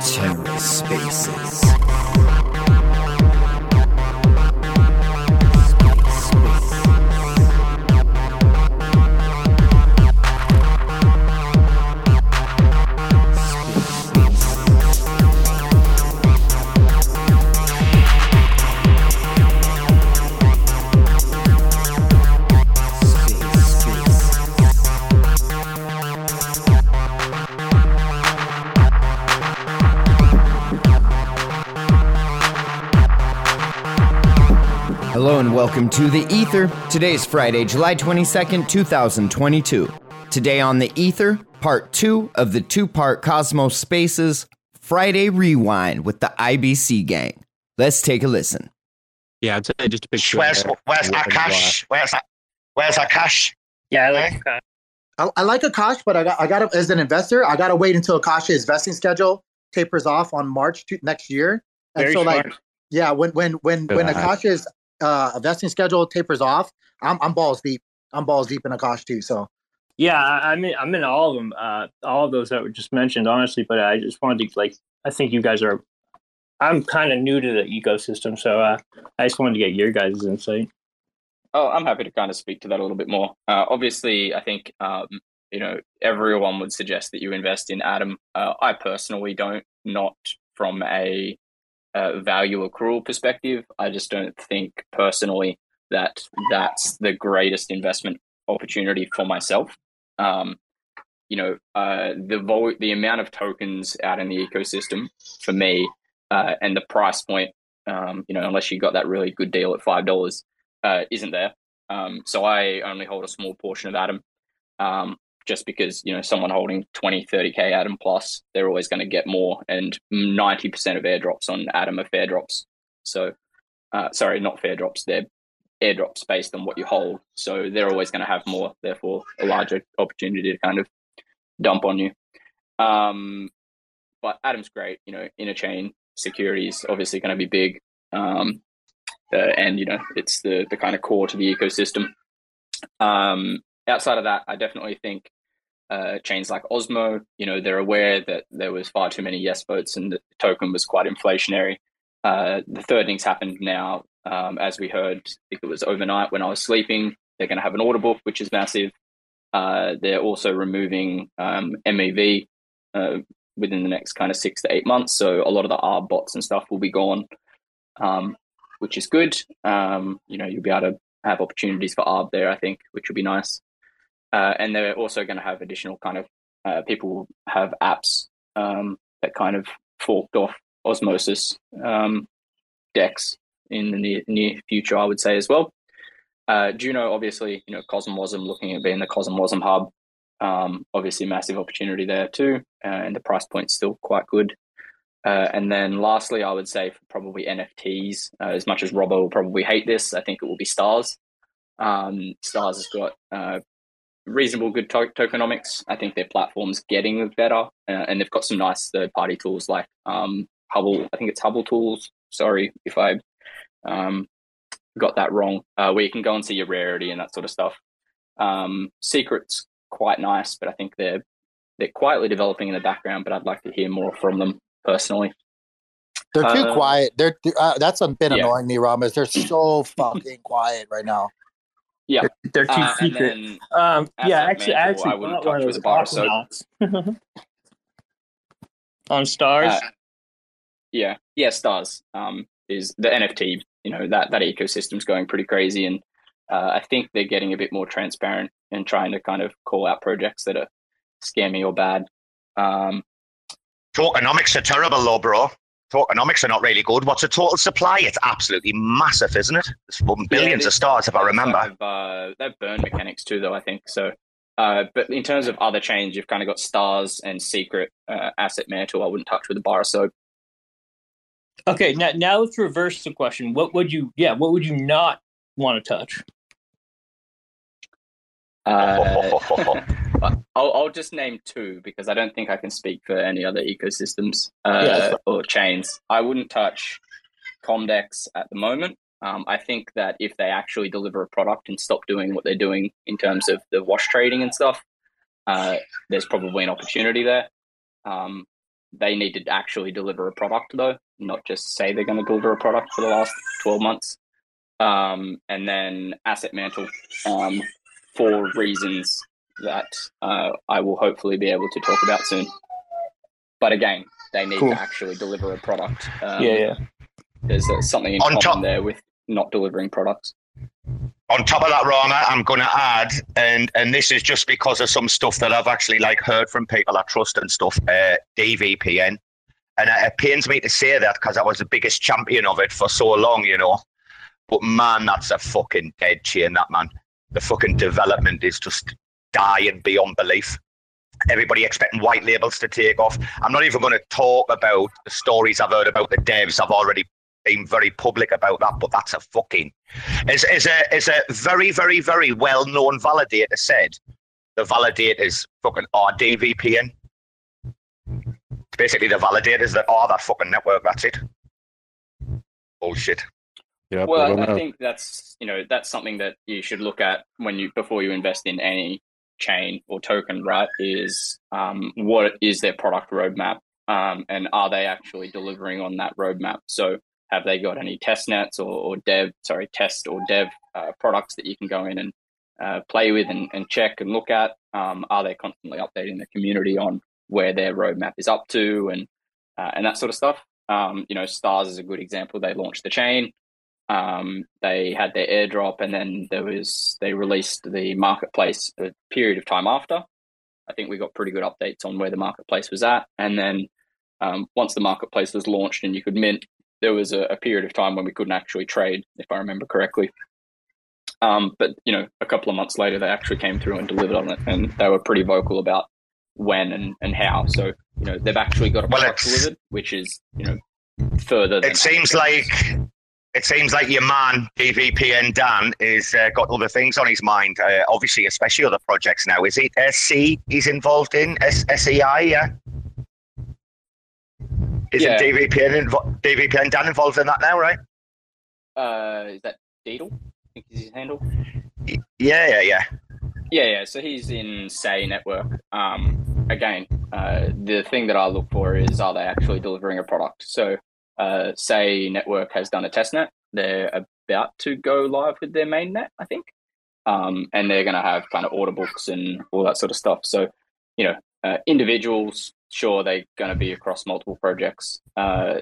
TerraSpaces. Hello and welcome to The Ether. Today is Friday, July 22nd, 2022. Today on The Ether, part two of the two part Cosmos Spaces Friday Rewind with the IBC gang. Let's take a listen. Yeah, I'd say just a picture. Where's where's Akash? Where's where's Akash? Yeah, I like like that. I, I like Akash, but I got I got to, as an investor, I got to wait until Akash's vesting schedule tapers off on March to, next year. And Very so, like, smart. yeah, when when when when Good. Akash's uh, vesting schedule tapers off, I'm I'm balls deep. I'm balls deep in Akash too. So Yeah, I, I'm in. I'm in all of them. Uh, all of those that were just mentioned, honestly. But I just wanted to like. I think you guys are. I'm kind of new to the ecosystem, so uh, I just wanted to get your guys' insight. Oh, I'm happy to kind of speak to that a little bit more. Uh, obviously, I think um, you know everyone would suggest that you invest in Atom. Uh, I personally don't, not from a, uh value accrual perspective. I just don't think personally that that's the greatest investment opportunity for myself. Um, you know, uh, the vol- the amount of tokens out in the ecosystem for me, uh, and the price point. Um, you know, unless you got that really good deal at five dollars, uh, isn't there. Um, so I only hold a small portion of Atom, um, just because you know someone holding 20, 30k Atom plus, they're always going to get more, and ninety percent of airdrops on Atom are fair drops. So, uh, sorry, not fair drops. They're airdrops based on what you hold. So they're always going to have more, therefore a larger opportunity to kind of dump on you. Um, but Atom's great. You know, interchain security is obviously going to be big. Um, uh, and you know it's the the kind of core to the ecosystem. Um, outside of that, I definitely think uh, chains like Osmo, you know, they're aware that there was far too many yes votes and the token was quite inflationary. Uh, the third thing's happened now, um, as we heard. I think it was overnight when I was sleeping. They're going to have an order book, which is massive. Uh, they're also removing um, MEV uh, within the next kind of six to eight months. So a lot of the ARB bots and stuff will be gone. Um, which is good. Um, you know, you'll be able to have opportunities for ARB there, I think, which will be nice. Uh, and they're also going to have additional kind of uh, people have apps um, that kind of forked off Osmosis um, DEX in the near, near future, I would say as well. Uh, Juno, obviously, you know, CosmWasm looking at being the CosmWasm hub. Um, obviously, massive opportunity there too, uh, and the price point's still quite good. Uh, and then lastly, I would say probably NFTs, uh, as much as Robo will probably hate this, I think it will be Stars. Um, Stars has got uh, reasonable good to- tokenomics. I think their platform's getting better, uh, and they've got some nice third party tools like um, Hubble. I think it's Hubble Tools. Sorry if I um, got that wrong, uh, where you can go and see your rarity and that sort of stuff. Um, Secret's quite nice, but I think they're they're quietly developing in the background. But I'd like to hear more from them personally. they're too Uh, quiet. They're uh, that's been yeah. annoying me, Ramos. They're so fucking quiet right now. Yeah, They're too uh, and secret. then Um, yeah, actually, I Mantle, actually I wouldn't bought one touch of with those a bar of. Aquanauts. on stars. Uh, yeah, yeah, stars um, is the NFT. You know that that ecosystem's going pretty crazy, and uh, I think they're getting a bit more transparent and trying to kind of call out projects that are scammy or bad. Um, Tokenomics are terrible, though, bro. Tokenomics are not really good. What's the total supply? It's absolutely massive, isn't it? It's billions yeah, of stars, if I remember. Have, uh, they have burn mechanics too, though. I think so. Uh, but in terms of other chains, you've kind of got stars and secret uh, asset mantle. I wouldn't touch with a bar of soap. Okay, now now let's reverse the question. What would you? Yeah, what would you not want to touch? Uh, I'll, I'll just name two because I don't think I can speak for any other ecosystems uh, Yeah. or chains. I wouldn't touch Comdex at the moment. Um, I think that if they actually deliver a product and stop doing what they're doing in terms of the wash trading and stuff, uh, there's probably an opportunity there. Um, they need to actually deliver a product though, not just say they're going to deliver a product for the last 12 months. Um, and then Asset Mantle um, for reasons that uh, I will hopefully be able to talk about soon. But again, they need Cool. to actually deliver a product. Um, yeah, yeah. There's uh, something in On common top- there with not delivering products. on top of that, Rarma, I'm going to add, and and this is just because of some stuff that I've actually like heard from people I trust and stuff. Uh, DVPN, and it, it pains me to say that because I was the biggest champion of it for so long, you know. But man, that's a fucking dead chain. That man, the fucking development is just dying beyond belief. Everybody expecting white labels to take off. I'm not even going to talk about the stories I've heard about the devs. I've already been very public about that, but that's a fucking as, as a as a very very very well known validator said, the validators fucking are DVPN. Basically, the validators that are that fucking network. That's it. Bullshit. Yep, Well, I, I think that's you know that's something that you should look at when you before you invest in any chain or token, right? Is um, what is their product roadmap, um, and are they actually delivering on that roadmap? So, have they got any test nets or, or dev, sorry, test or dev uh, products that you can go in and uh, play with and, and check and look at? Um, are they constantly updating the community on where their roadmap is up to and uh, and that sort of stuff? Um, you know, Stars is a good example. They launched the chain um, they had their airdrop and then there was they released the marketplace a period of time after. I think we got pretty good updates on where the marketplace was at. And then um, once the marketplace was launched and you could mint there was a, a period of time when we couldn't actually trade if i remember correctly. Um, but you know a couple of months later they actually came through and delivered on it and they were pretty vocal about when and, and how. So you know they've actually got a Well, product it's- delivered which is you know further than It seems like it seems like your man DVPN Dan is uh, got other things on his mind. Uh, obviously, especially other projects now. Is it SC he's involved in? S- SEI, yeah. Isn't Yeah. DVPN invo- DVPN Dan involved in that now, right? uh, is that Deedle? I think is his handle. Y- Yeah, yeah, yeah. Yeah, yeah. So he's in Sei Network. Um, again, uh, the thing that I look for is are they actually delivering a product? So, uh, Sei Network has done a test net. They're about to go live with their main net, I think, um, and they're going to have kind of order books and all that sort of stuff. So, you know, uh, individuals, sure, they're going to be across multiple projects. Uh,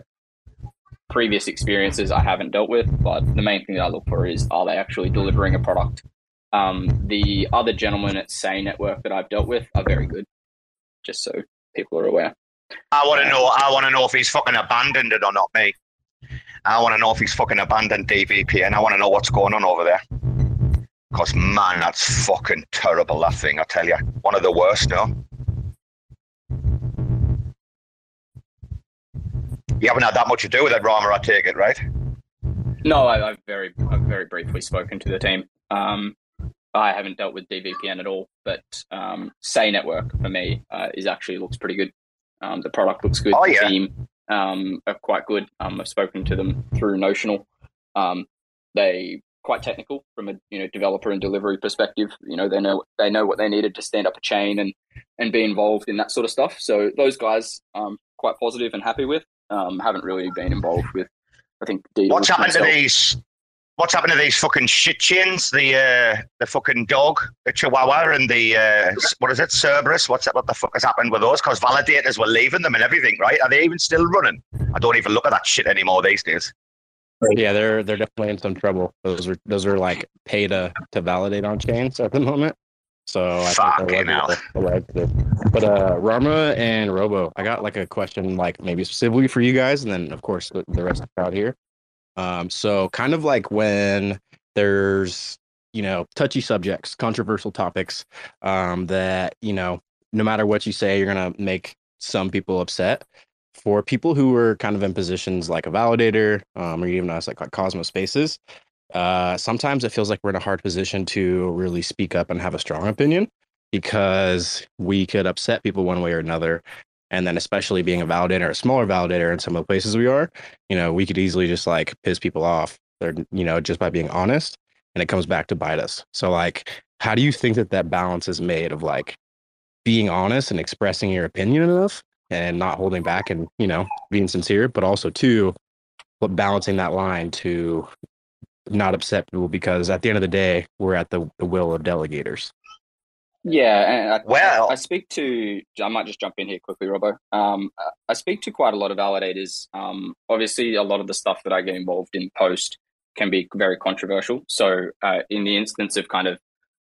previous experiences I haven't dealt with, but the main thing that I look for is are they actually delivering a product? Um, the other gentlemen at Sei Network that I've dealt with are very good, just so people are aware. I want to know. I want to know if he's fucking abandoned it or not, me. I want to know if he's fucking abandoned DVP, and I want to know what's going on over there. Cause man, that's fucking terrible. That thing, I tell you, one of the worst. No. You haven't had that much to do with it, Rarma. I take it, right? No, I, I've very, I've very briefly spoken to the team. Um, I haven't dealt with DVPN at all, but um, Sei Network for me uh, is actually looks pretty good. Um, the product looks good. Oh, the yeah. team um, are quite good. Um, I've spoken to them through Notional. Um, they quite technical from a you know developer and delivery perspective. You know they know they know what they needed to stand up a chain and and be involved in that sort of stuff. So those guys, um, quite positive and happy with. Um, haven't really been involved with. I think Deedle What's happened to these? What's happened to these fucking shit chains? The uh, the fucking dog, the Chihuahua, and the uh, what is it, Cerberus? What's that? What the fuck has happened with those? Because validators were leaving them and everything, right? Are they even still running? I don't even look at that shit anymore these days. Yeah, they're they're definitely in some trouble. Those are those are like pay to to validate on chains at the moment. So I think they're hell. level- the right to- But uh Rarma and Robo, I got like a question like maybe specifically for you guys, and then of course the, the rest of the crowd here. Um, so kind of like when there's you know touchy subjects, controversial topics, um, that you know no matter what you say, you're gonna make some people upset. For people who are kind of in positions like a validator, um, or even us like, like Cosmos Spaces, uh, sometimes it feels like we're in a hard position to really speak up and have a strong opinion because we could upset people one way or another. And then, especially being a validator, a smaller validator in some of the places we are, you know, we could easily just like piss people off they're you know just by being honest and it comes back to bite us. So like how do you think that that balance is made of like being honest and expressing your opinion enough and not holding back and you know being sincere but also too balancing that line to not upset people because at the end of the day we're at the, the will of delegators yeah, and I, Well- I, I speak to. I might just jump in here quickly, Robo. Um, I speak to quite a lot of validators. Um, obviously, a lot of the stuff that I get involved in post can be very controversial. So, uh, in the instance of kind of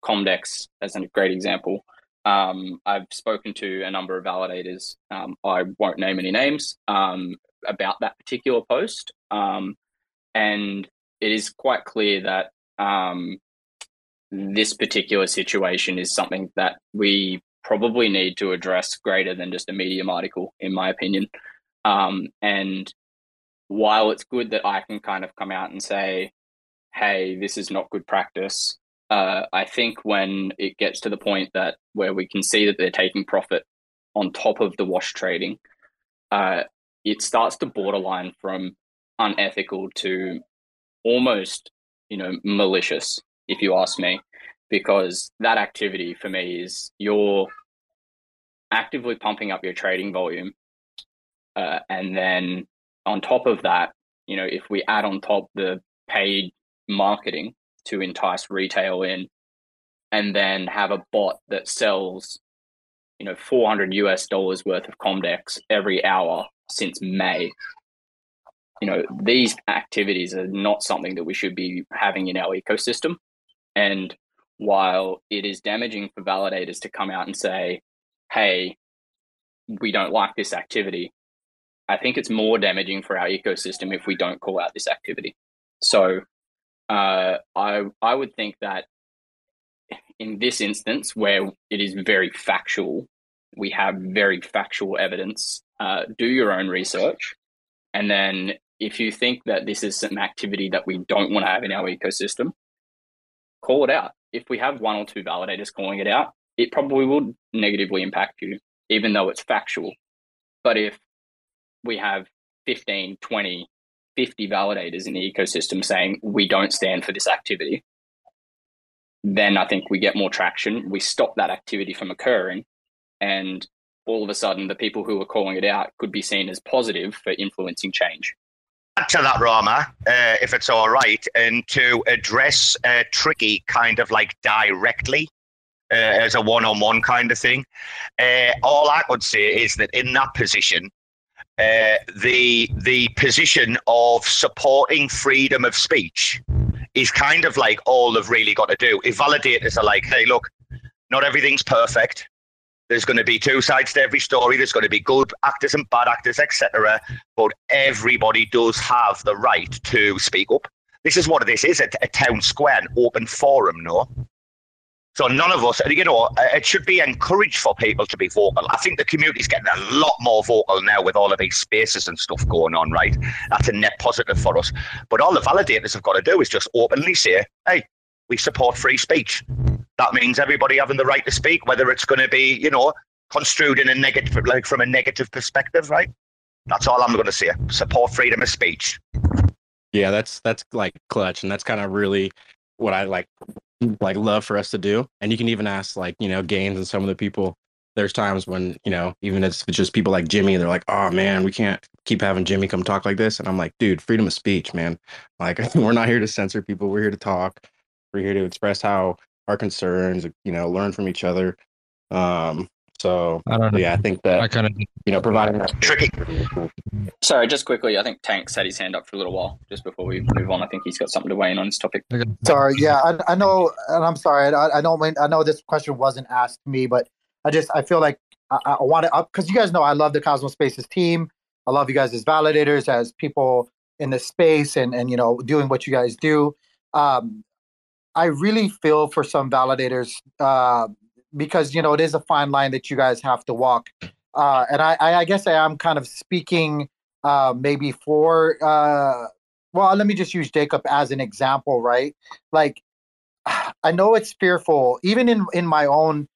Comdex as a great example, um, I've spoken to a number of validators. Um, I won't name any names um, about that particular post, um, and it is quite clear that um, this particular situation is something that we probably need to address greater than just a medium article, in my opinion. Um, and while it's good that I can kind of come out and say, hey, this is not good practice, uh, I think when it gets to the point that where we can see that they're taking profit on top of the wash trading, uh, it starts to borderline from unethical to almost, you know, malicious if you ask me, because that activity for me is you're actively pumping up your trading volume. Uh, and then on top of that, you know, if we add on top the paid marketing to entice retail in, and then have a bot that sells, you know, 400 US dollars worth of Comdex every hour since May, you know, these activities are not something that we should be having in our ecosystem. And while it is damaging for validators to come out and say, hey, we don't like this activity, I think it's more damaging for our ecosystem if we don't call out this activity. So uh, I I would think that in this instance where it is very factual, we have very factual evidence. Uh, do your own research, and then if you think that this is an activity that we don't want to have in our ecosystem, call it out. If we have one or two validators calling it out, it probably will negatively impact you, even though it's factual. But if we have 15, 20, 50 validators in the ecosystem saying we don't stand for this activity, then I think we get more traction. We stop that activity from occurring. And all of a sudden, the people who are calling it out could be seen as positive for influencing change. To that, Rarma, uh, if it's all right, and to address uh, Tricky kind of like directly uh, as a one on one kind of thing. Uh, all I would say is that in that position, uh, the the position of supporting freedom of speech is kind of like all they've really got to do. If validators are like, hey, look, not everything's perfect. There's going to be two sides to every story. There's going to be good actors and bad actors, etc. But everybody does have the right to speak up. This is what this is: a, a town square, an open forum. No, so none of us, you know, uh, it should be encouraged for people to be vocal. I think the community's getting a lot more vocal now with all of these spaces and stuff going on. Right, that's a net positive for us. But all the validators have got to do is just openly say, "Hey, we support free speech." That means everybody having the right to speak, whether it's going to be, you know, construed in a negative, like from a negative perspective, right? That's all I'm going to say. Support freedom of speech. Yeah, that's that's like clutch, and that's kind of really what I like like love for us to do. And you can even ask like you know Gaines and some of the people. There's times when you know even it's just people like Jimmy, they're like, "Oh man, we can't keep having Jimmy come talk like this." And I'm like, "Dude, freedom of speech, man. Like we're not here to censor people. We're here to talk. We're here to express how our concerns, you know, learn from each other." Um, so I don't know. yeah, I think that I kind of you know providing that Tricky. Sorry, just quickly, I think Tank's had his hand up for a little while. Just before we move on, I think he's got something to weigh in on this topic. Sorry, yeah, I, I know, and I'm sorry. I, I don't mean I know this question wasn't asked me, but I just I feel like I, I want to because you guys know I love the Cosmos Spaces team. I love you guys as validators, as people in the space, and and you know doing what you guys do. Um, I really feel for some validators uh, because you know it is a fine line that you guys have to walk, uh, and I, I guess I am kind of speaking uh, maybe for uh, well, let me just use Jacob as an example, right? Like, I know it's fearful, even in in my own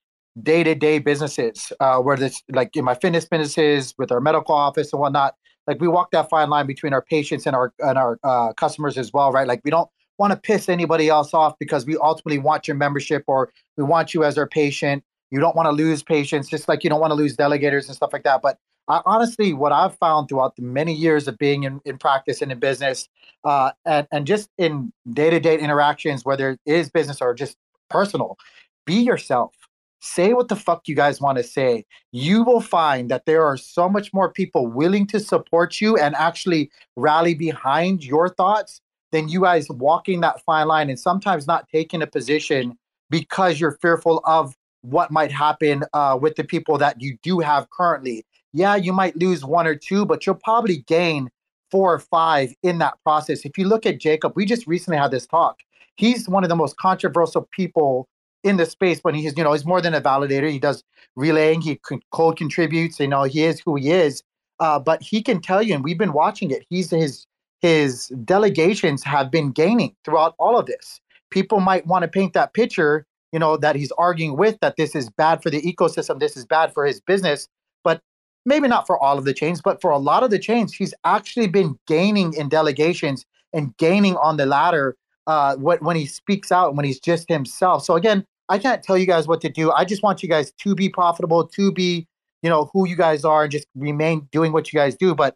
day to day businesses, uh, where this like in my fitness businesses with our medical office and whatnot. like we walk that fine line between our patients and our and our uh, customers as well, right? Like we don't want to piss anybody else off because we ultimately want your membership or we want you as our patient. You don't want to lose patients, just like you don't want to lose delegators and stuff like that. But I, honestly, what I've found throughout the many years of being in, in practice and in business, uh, and and just in day to day interactions, whether it is business or just personal, be yourself. Say what the fuck you guys want to say. You will find that there are so much more people willing to support you and actually rally behind your thoughts than you guys walking that fine line and sometimes not taking a position because you're fearful of what might happen uh, with the people that you do have currently. Yeah, you might lose one or two, but you'll probably gain four or five in that process. If you look at Jacob, we just recently had this talk. He's one of the most controversial people in the space when he's, you know, he's more than a validator. He does relaying, he cold contributes, you know, he is who he is. Uh, but he can tell you, and we've been watching it, he's his his delegations have been gaining throughout all of this. People might want to paint that picture, you know, that he's arguing with that this is bad for the ecosystem, this is bad for his business, but maybe not for all of the chains, but for a lot of the chains, he's actually been gaining in delegations and gaining on the ladder uh, when he speaks out, when he's just himself. So again, I can't tell you guys what to do. I just want you guys to be profitable, to be, you know, who you guys are, and just remain doing what you guys do. But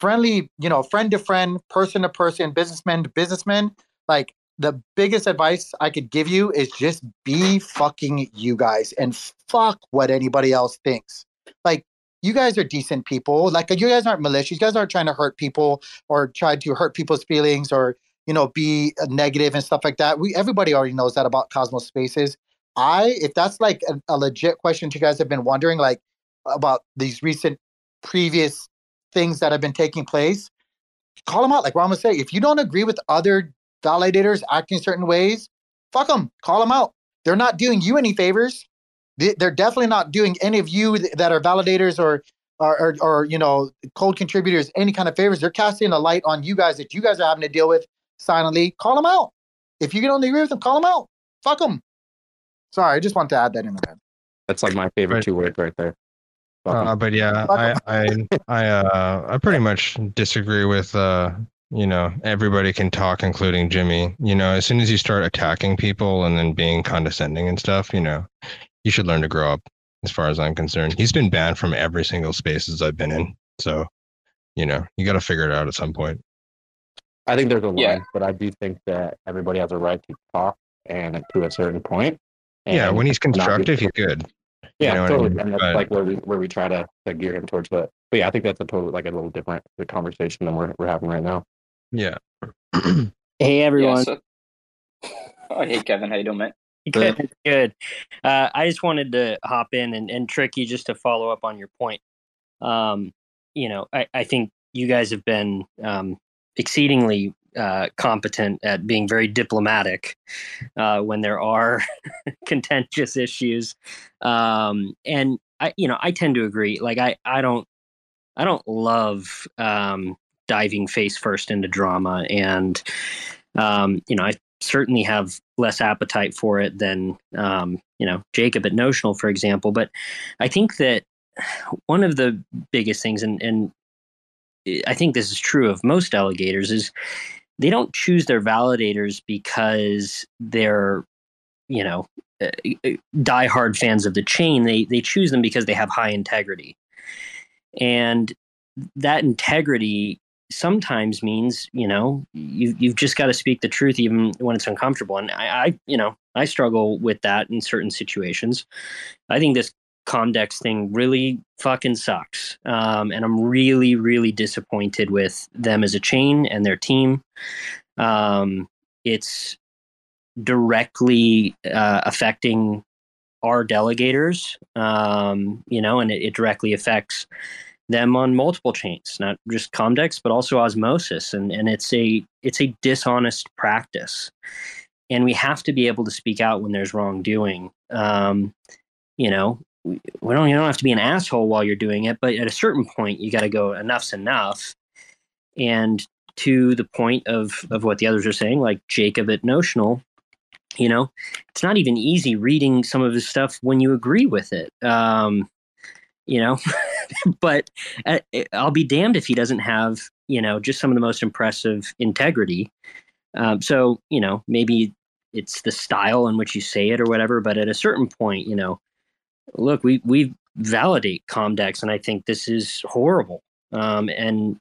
friendly, you know, friend to friend, person to person, businessman to businessman, like the biggest advice I could give you is just be fucking you guys and fuck what anybody else thinks. Like you guys are decent people. Like you guys aren't malicious. You guys aren't trying to hurt people or try to hurt people's feelings or you know be uh, negative and stuff like that. We everybody already knows that about Cosmos Spaces. I if that's like a, a legit question you guys have been wondering like about these recent previous things that have been taking place, call them out. Like Rarma say, if you don't agree with other validators acting certain ways, fuck them. Call them out. They're not doing you any favors. They're definitely not doing any of you that are validators or or, or, or you know cold contributors any kind of favors. They're casting a light on you guys that you guys are having to deal with silently. Call them out. If you don't agree with them, call them out. Fuck them. Sorry, I just want to add that in there. That's like my favorite right. two words right there. Uh, but yeah, I I I uh I pretty much disagree with uh you know everybody can talk, including Jimmy. You know, as soon as you start attacking people and then being condescending and stuff, you know, you should learn to grow up. As far as I'm concerned, he's been banned from every single spaces I've been in. So, you know, you got to figure it out at some point. I think there's a line, yeah. but I do think that everybody has a right to talk and to a certain point. yeah, when he's constructive, he's good. Yeah, you know totally. I mean? And that's but, like where we where we try to, to gear him towards. But but yeah, I think that's a total like a little different conversation than we're we're having right now. Yeah. hey everyone. Yeah, so, oh hey Kevin, how you doing, man? Good, good. Uh, I just wanted to hop in and, and tricky just to follow up on your point. Um, you know, I, I think you guys have been um, exceedingly uh, competent at being very diplomatic uh, when there are contentious issues. Um, and I, you know, I tend to agree. Like I, I don't, I don't love um, diving face first into drama, and um, you know, I certainly have less appetite for it than um, you know Jacob at Notional, for example. But I think that one of the biggest things, and, and I think this is true of most delegators, is they don't choose their validators because they're you know uh, uh, diehard fans of the chain. They they choose them because they have high integrity. And that integrity sometimes means you know you you've just got to speak the truth even when it's uncomfortable. And I, I you know I struggle with that in certain situations. I think this Comdex thing really fucking sucks. Um, and I'm really, really disappointed with them as a chain and their team. Um, it's directly uh, affecting our delegators, um, you know, and it, it, directly affects them on multiple chains, not just Comdex, but also Osmosis. And, and it's a it's a dishonest practice. And we have to be able to speak out when there's wrongdoing. Um, you know, we don't you don't have to be an asshole while you're doing it, but at a certain point you got to go enough's enough. And to the point of of what the others are saying, like Jacob at Notional, you know, it's not even easy reading some of his stuff when you agree with it. Um, you know, but uh, I'll be damned if he doesn't have, you know, just some of the most impressive integrity. Um, so, you know, maybe it's the style in which you say it or whatever, but at a certain point, you know, look, we, we validate Comdex and I think this is horrible. Um, and,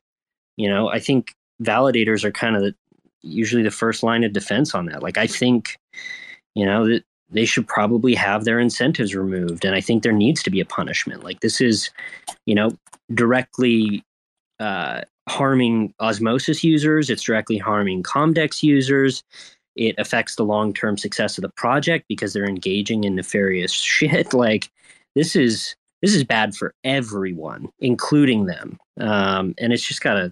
you know, I think validators are kind of the, usually the first line of defense on that. Like, I think, you know, that they should probably have their incentives removed. And I think there needs to be a punishment. Like, this is, you know, directly uh, harming osmosis users, it's directly harming Comdex users. It affects the long term success of the project because they're engaging in nefarious shit. Like, this is this is bad for everyone, including them. Um, and it's just gotta,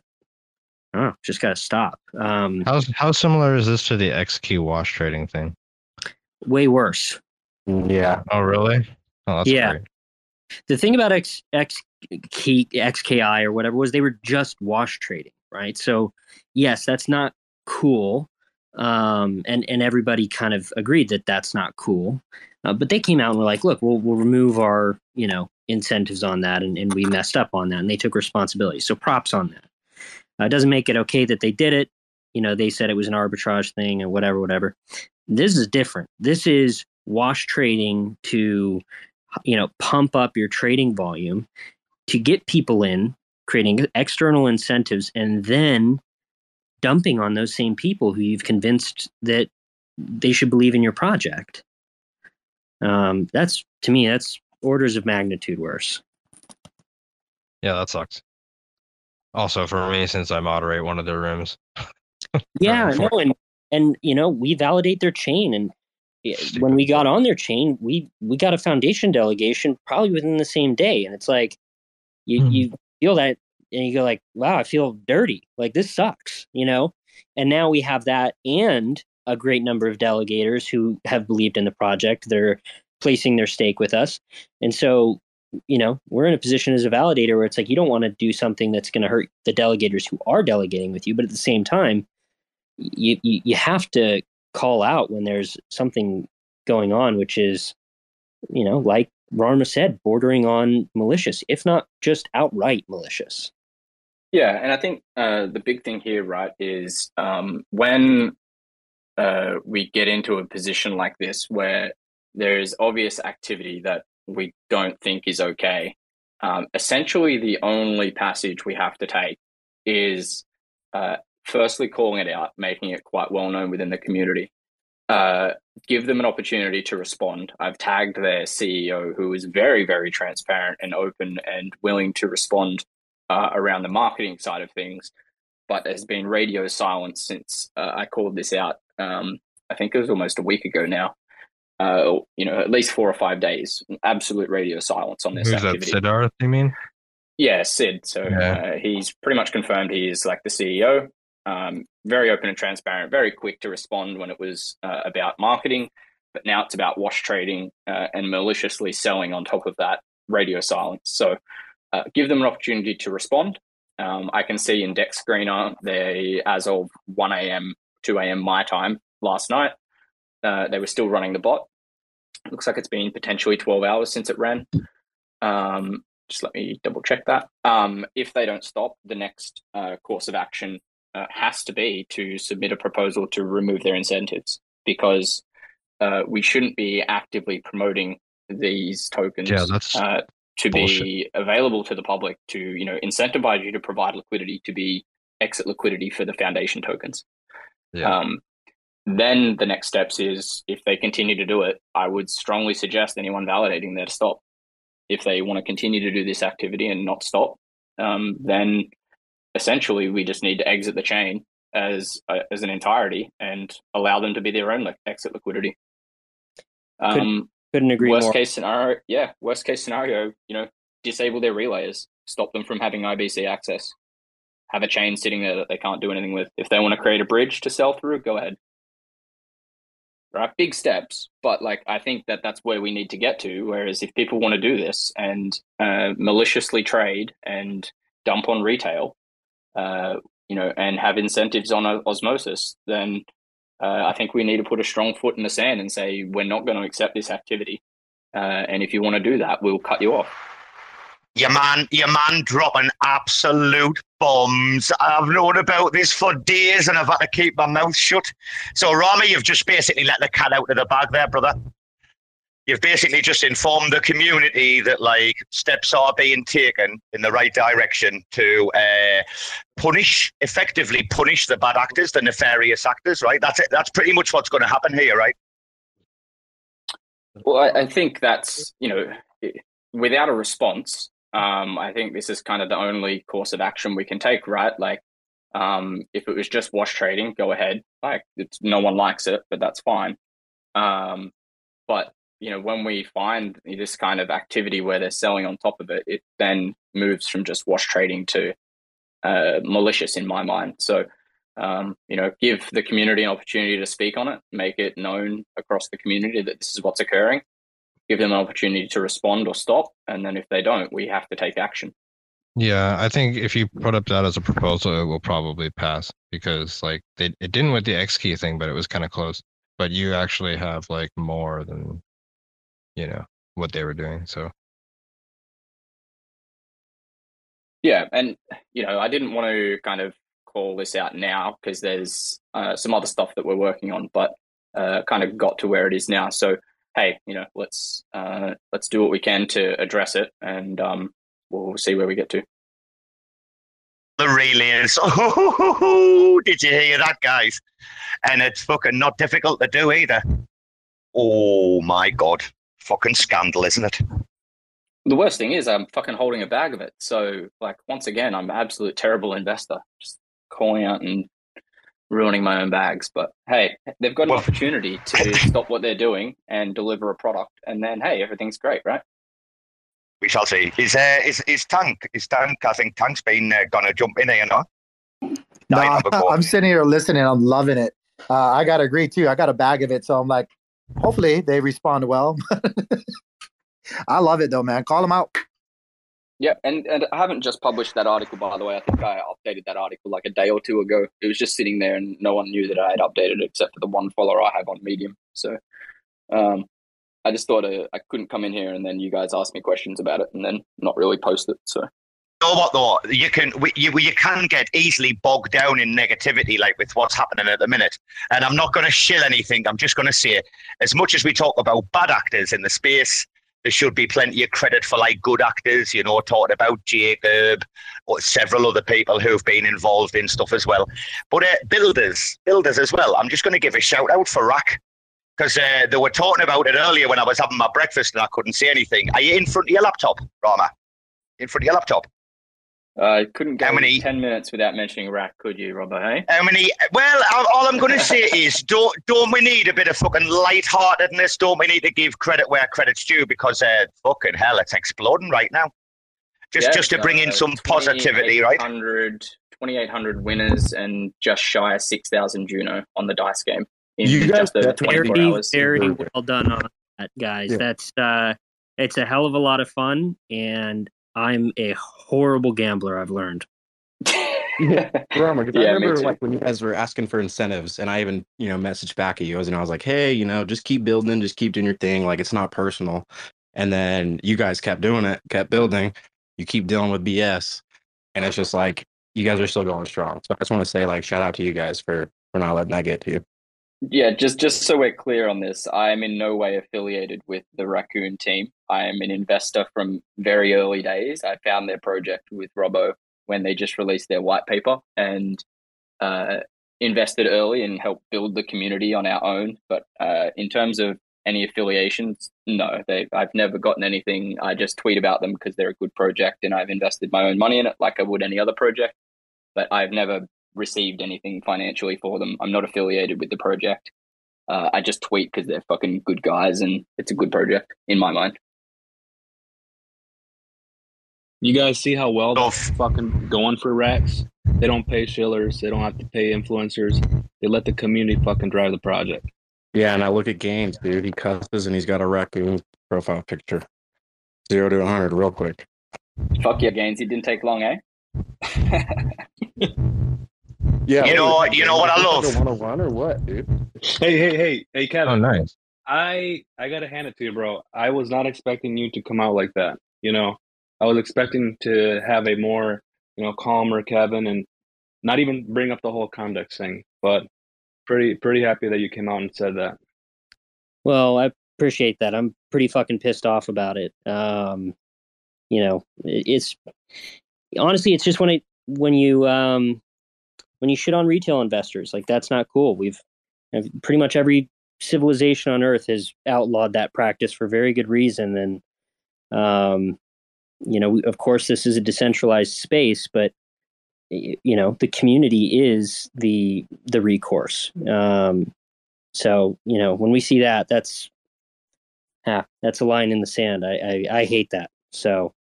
oh, just gotta stop. Um, how how similar is this to the XQ wash trading thing? Way worse. Yeah. Oh, really? Oh, that's yeah. great. The thing about X X key, XKI or whatever was they were just wash trading, right? So yes, that's not cool. Um, and and everybody kind of agreed that that's not cool. Uh, but they came out and were like, look, we'll we'll remove our you know incentives on that, and, and we messed up on that, and they took responsibility. So props on that. Uh, it doesn't make it okay that they did it. You know, they said it was an arbitrage thing and whatever, whatever. This is different. This is wash trading to, you know, pump up your trading volume to get people in, creating external incentives, and then dumping on those same people who you've convinced that they should believe in your project. Um, that's to me, that's orders of magnitude worse. Yeah, that sucks. Also, for me, since I moderate one of their rooms. Yeah, no, and and you know we validate their chain, and eh, when we got on their chain, we we got a foundation delegation probably within the same day, and it's like you Mhm. you feel that, and you go like, wow, I feel dirty, like this sucks, you know. And now we have that, and a great number of delegators who have believed in the project. They're placing their stake with us, and so you know we're in a position as a validator where it's like you don't want to do something that's going to hurt the delegators who are delegating with you, but at the same time you, you you have to call out when there's something going on, which is, you know, like Rarma said, bordering on malicious, if not just outright malicious. Yeah, and I think uh, the big thing here, right, is um, when uh, we get into a position like this where there is obvious activity that we don't think is okay. Um, essentially, the only passage we have to take is uh, firstly calling it out, making it quite well known within the community. Uh, give them an opportunity to respond. I've tagged their CEO, who is very, very transparent and open and willing to respond uh, around the marketing side of things, but there's been radio silence since uh, I called this out. Um, I think it was almost a week ago now. Uh, you know, at least four or five days, absolute radio silence on this Who's that? activity. Siddharth, you mean? Yeah, Sid. So Yeah. uh, he's pretty much confirmed he is like the CEO. Um, very open and transparent, very quick to respond when it was uh, about marketing, but now it's about wash trading uh, and maliciously selling on top of that radio silence. So uh, give them an opportunity to respond. Um, I can see in DEX Screener, they as of 1 a.m., 2 a.m. my time last night, uh, they were still running the bot. Looks like it's been potentially 12 hours since it ran. Um, just let me double check that. Um, if they don't stop, the next uh, course of action uh, has to be to submit a proposal to remove their incentives because uh, we shouldn't be actively promoting these tokens Yeah, that's to be available to the public to you know incentivize you to provide liquidity to be exit liquidity for the foundation tokens. Yeah. Um, then the next steps is if they continue to do it, I would strongly suggest anyone validating there to stop. If they want to continue to do this activity and not stop, um, then essentially we just need to exit the chain as uh, as an entirety and allow them to be their own like, exit liquidity. Could- Um, Couldn't agree worst more. case scenario, yeah, worst case scenario, you know, disable their relayers, stop them from having IBC access, have a chain sitting there that they can't do anything with. If they want to create a bridge to sell through, go ahead. Right, big steps, but like I think that that's where we need to get to. Whereas if people want to do this and uh, maliciously trade and dump on retail, uh, you know, and have incentives on osmosis, then uh, I think we need to put a strong foot in the sand and say we're not going to accept this activity. Uh, and if you want to do that, we'll cut you off. Your man, your man dropping absolute bombs. I've known about this for days and I've had to keep my mouth shut. So, Rami, you've just basically let the cat out of the bag there, brother. You've basically just informed the community that like steps are being taken in the right direction to uh, punish, effectively punish the bad actors, the nefarious actors. Right? That's it. That's pretty much what's going to happen here, right? Well, I, I think that's you know, without a response, um, I think this is kind of the only course of action we can take, right? Like, um, if it was just wash trading, go ahead. Like, no one likes it, but that's fine. Um, but you know, when we find this kind of activity where they're selling on top of it, it then moves from just wash trading to uh, malicious in my mind. So, um, you know, give the community an opportunity to speak on it, make it known across the community that this is what's occurring, give them an opportunity to respond or stop. And then if they don't, we have to take action. Yeah, I think if you put up that as a proposal, it will probably pass because like they, it didn't with the X key thing, but it was kind of close. But you actually have like more than, you know, what they were doing. So yeah, and you know, I didn't want to kind of call this out now because there's uh, some other stuff that we're working on, but uh, kind of got to where it is now. So hey, you know, let's uh, let's do what we can to address it, and um, we'll see where we get to. The really is. Oh, did you hear that, guys? And it's fucking not difficult to do either. Oh my god, fucking scandal, isn't it? The worst thing is I'm fucking holding a bag of it. So like once again, I'm an absolute terrible investor. Just calling out and ruining my own bags. But hey, they've got an Well- opportunity to stop what they're doing and deliver a product, and then hey, everything's great, right? We shall see. Is uh, is is Tank? Is Tank? I think Tank's been uh, gonna jump in here, no? No, Nine number four. I'm sitting here listening. I'm loving it. Uh, I got to agree too. I got a bag of it, so I'm like, hopefully they respond well. I love it though, man. Call them out. Yeah, and, and I haven't just published that article, by the way. I think I updated that article like a day or two ago. It was just sitting there, and no one knew that I had updated it except for the one follower I have on Medium. So, um, I just thought uh, I couldn't come in here and then you guys ask me questions about it, and then not really post it. So, know what though? You can you you can get easily bogged down in negativity, like with what's happening at the minute. And I'm not going to shill anything. I'm just going to say, as much as we talk about bad actors in the space, there should be plenty of credit for like good actors. You know, talking about Jacob or several other people who've been involved in stuff as well. But uh, builders, builders as well. I'm just going to give a shout out for Rack. Because uh, they were talking about it earlier when I was having my breakfast and I couldn't see anything. Are you in front of your laptop, Rarma? In front of your laptop? I couldn't go How many- 10 minutes without mentioning Rack, could you, Robo? Hey? How many? Well, all- all I'm going to say is, don't don't we need a bit of fucking lightheartedness? Don't we need to give credit where credit's due? Because uh, fucking hell, it's exploding right now. Just Yeah, just to bring in uh, some positivity, right? 2,800 2,800 winners and just shy of 6,000 Juno on the dice game in You guys just over 24 very, hours. very Very well done on that, guys. Yeah. That's uh, it's a hell of a lot of fun, and I'm a horrible gambler. I've learned. Yeah, Rarma, 'cause I Yeah, me remember like when you guys were asking for incentives, and I even you know messaged back at you, and I was like, "Hey, you know, just keep building, just keep doing your thing. Like it's not personal." And then you guys kept doing it, kept building. You keep dealing with BS, and it's just like you guys are still going strong. So I just want to say, like, shout out to you guys for for not letting that get to you. Yeah, just just so we're clear on this, I am in no way affiliated with the Raccoon team. I am an investor from very early days. I found their project with Robo when they just released their white paper and uh, invested early and helped build the community on our own. But uh, in terms of any affiliations, no, they I've never gotten anything. I just tweet about them because they're a good project and I've invested my own money in it like I would any other project. But I've never received anything financially for them. I'm not affiliated with the project. Uh, I just tweet because they're fucking good guys and it's a good project in my mind. You guys see how well they're fucking going for racks? They don't pay shillers. They don't have to pay influencers. They let the community fucking drive the project. Yeah, and I look at Gaines, dude. He cusses and he's got a raccoon profile picture, zero to 100, real quick. Fuck yeah, Gaines. It didn't take long, eh? Yeah, You know what- you know what I love? Want to run or what, dude? Hey, hey, hey, hey, Kevin. oh, nice. I I gotta hand it to you, bro. I was not expecting you to come out like that. You know, I was expecting to have a more, you know, calmer Kevin and not even bring up the whole Comdex thing. But pretty pretty happy that you came out and said that. Well, I appreciate that. I'm pretty fucking pissed off about it. Um, you know, it's honestly, it's just when it when you um when you shit on retail investors, like that's not cool. We've pretty much every civilization on Earth has outlawed that practice for very good reason, and um, you know, of course, this is a decentralized space, but you know, the community is the the recourse. Um, so you know, when we see that, that's ah, that's a line in the sand. I I, I hate that. So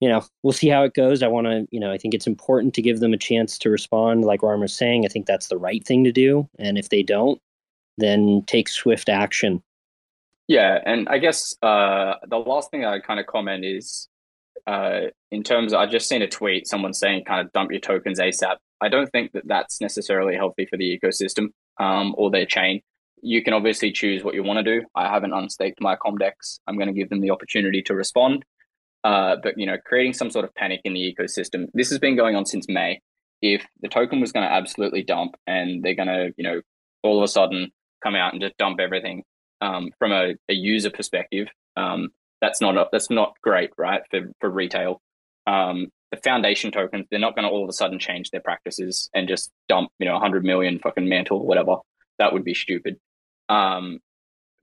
you know, we'll see how it goes. I want to, you know, I think it's important to give them a chance to respond. Like Rarma's saying, I think that's the right thing to do. And if they don't, then take swift action. Yeah, and I guess uh, the last thing I kind of comment is uh, in terms of, I just seen a tweet, someone saying kind of dump your tokens ASAP. I don't think that that's necessarily healthy for the ecosystem um, or their chain. You can obviously choose what you want to do. I haven't unstaked my Comdex. I'm going to give them the opportunity to respond. Uh, but you know, creating some sort of panic in the ecosystem. This has been going on since May. If the token was going to absolutely dump, and they're going to, you know, all of a sudden come out and just dump everything um, from a, a, user perspective, um, that's not a, that's not great, right? For for retail, um, the foundation tokens they're not going to all of a sudden change their practices and just dump you know 100 million fucking mantle or whatever. That would be stupid. Um,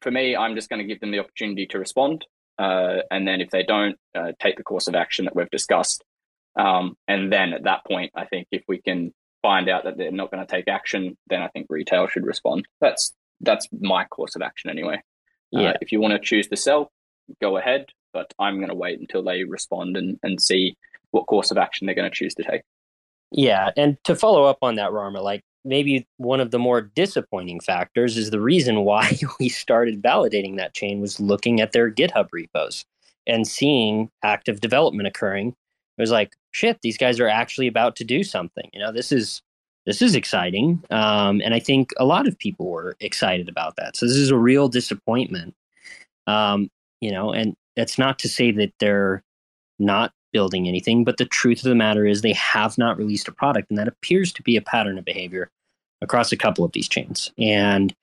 for me, I'm just going to give them the opportunity to respond, uh, and then if they don't uh, take the course of action that we've discussed, um, and then at that point, I think if we can find out that they're not going to take action, then I think retail should respond. That's that's my course of action anyway. Uh, yeah. Uh, if you want to choose to sell, go ahead. But I'm going to wait until they respond and, and see what course of action they're going to choose to take. Yeah, and to follow up on that, Rarma, like maybe one of the more disappointing factors is the reason why we started validating that chain was looking at their GitHub repos and seeing active development occurring. It was like, shit, these guys are actually about to do something. You know, this is this is exciting, um, and I think a lot of people were excited about that. So this is a real disappointment. Um, you know, and that's not to say that they're not building anything, but the truth of the matter is they have not released a product, and that appears to be a pattern of behavior across a couple of these chains. And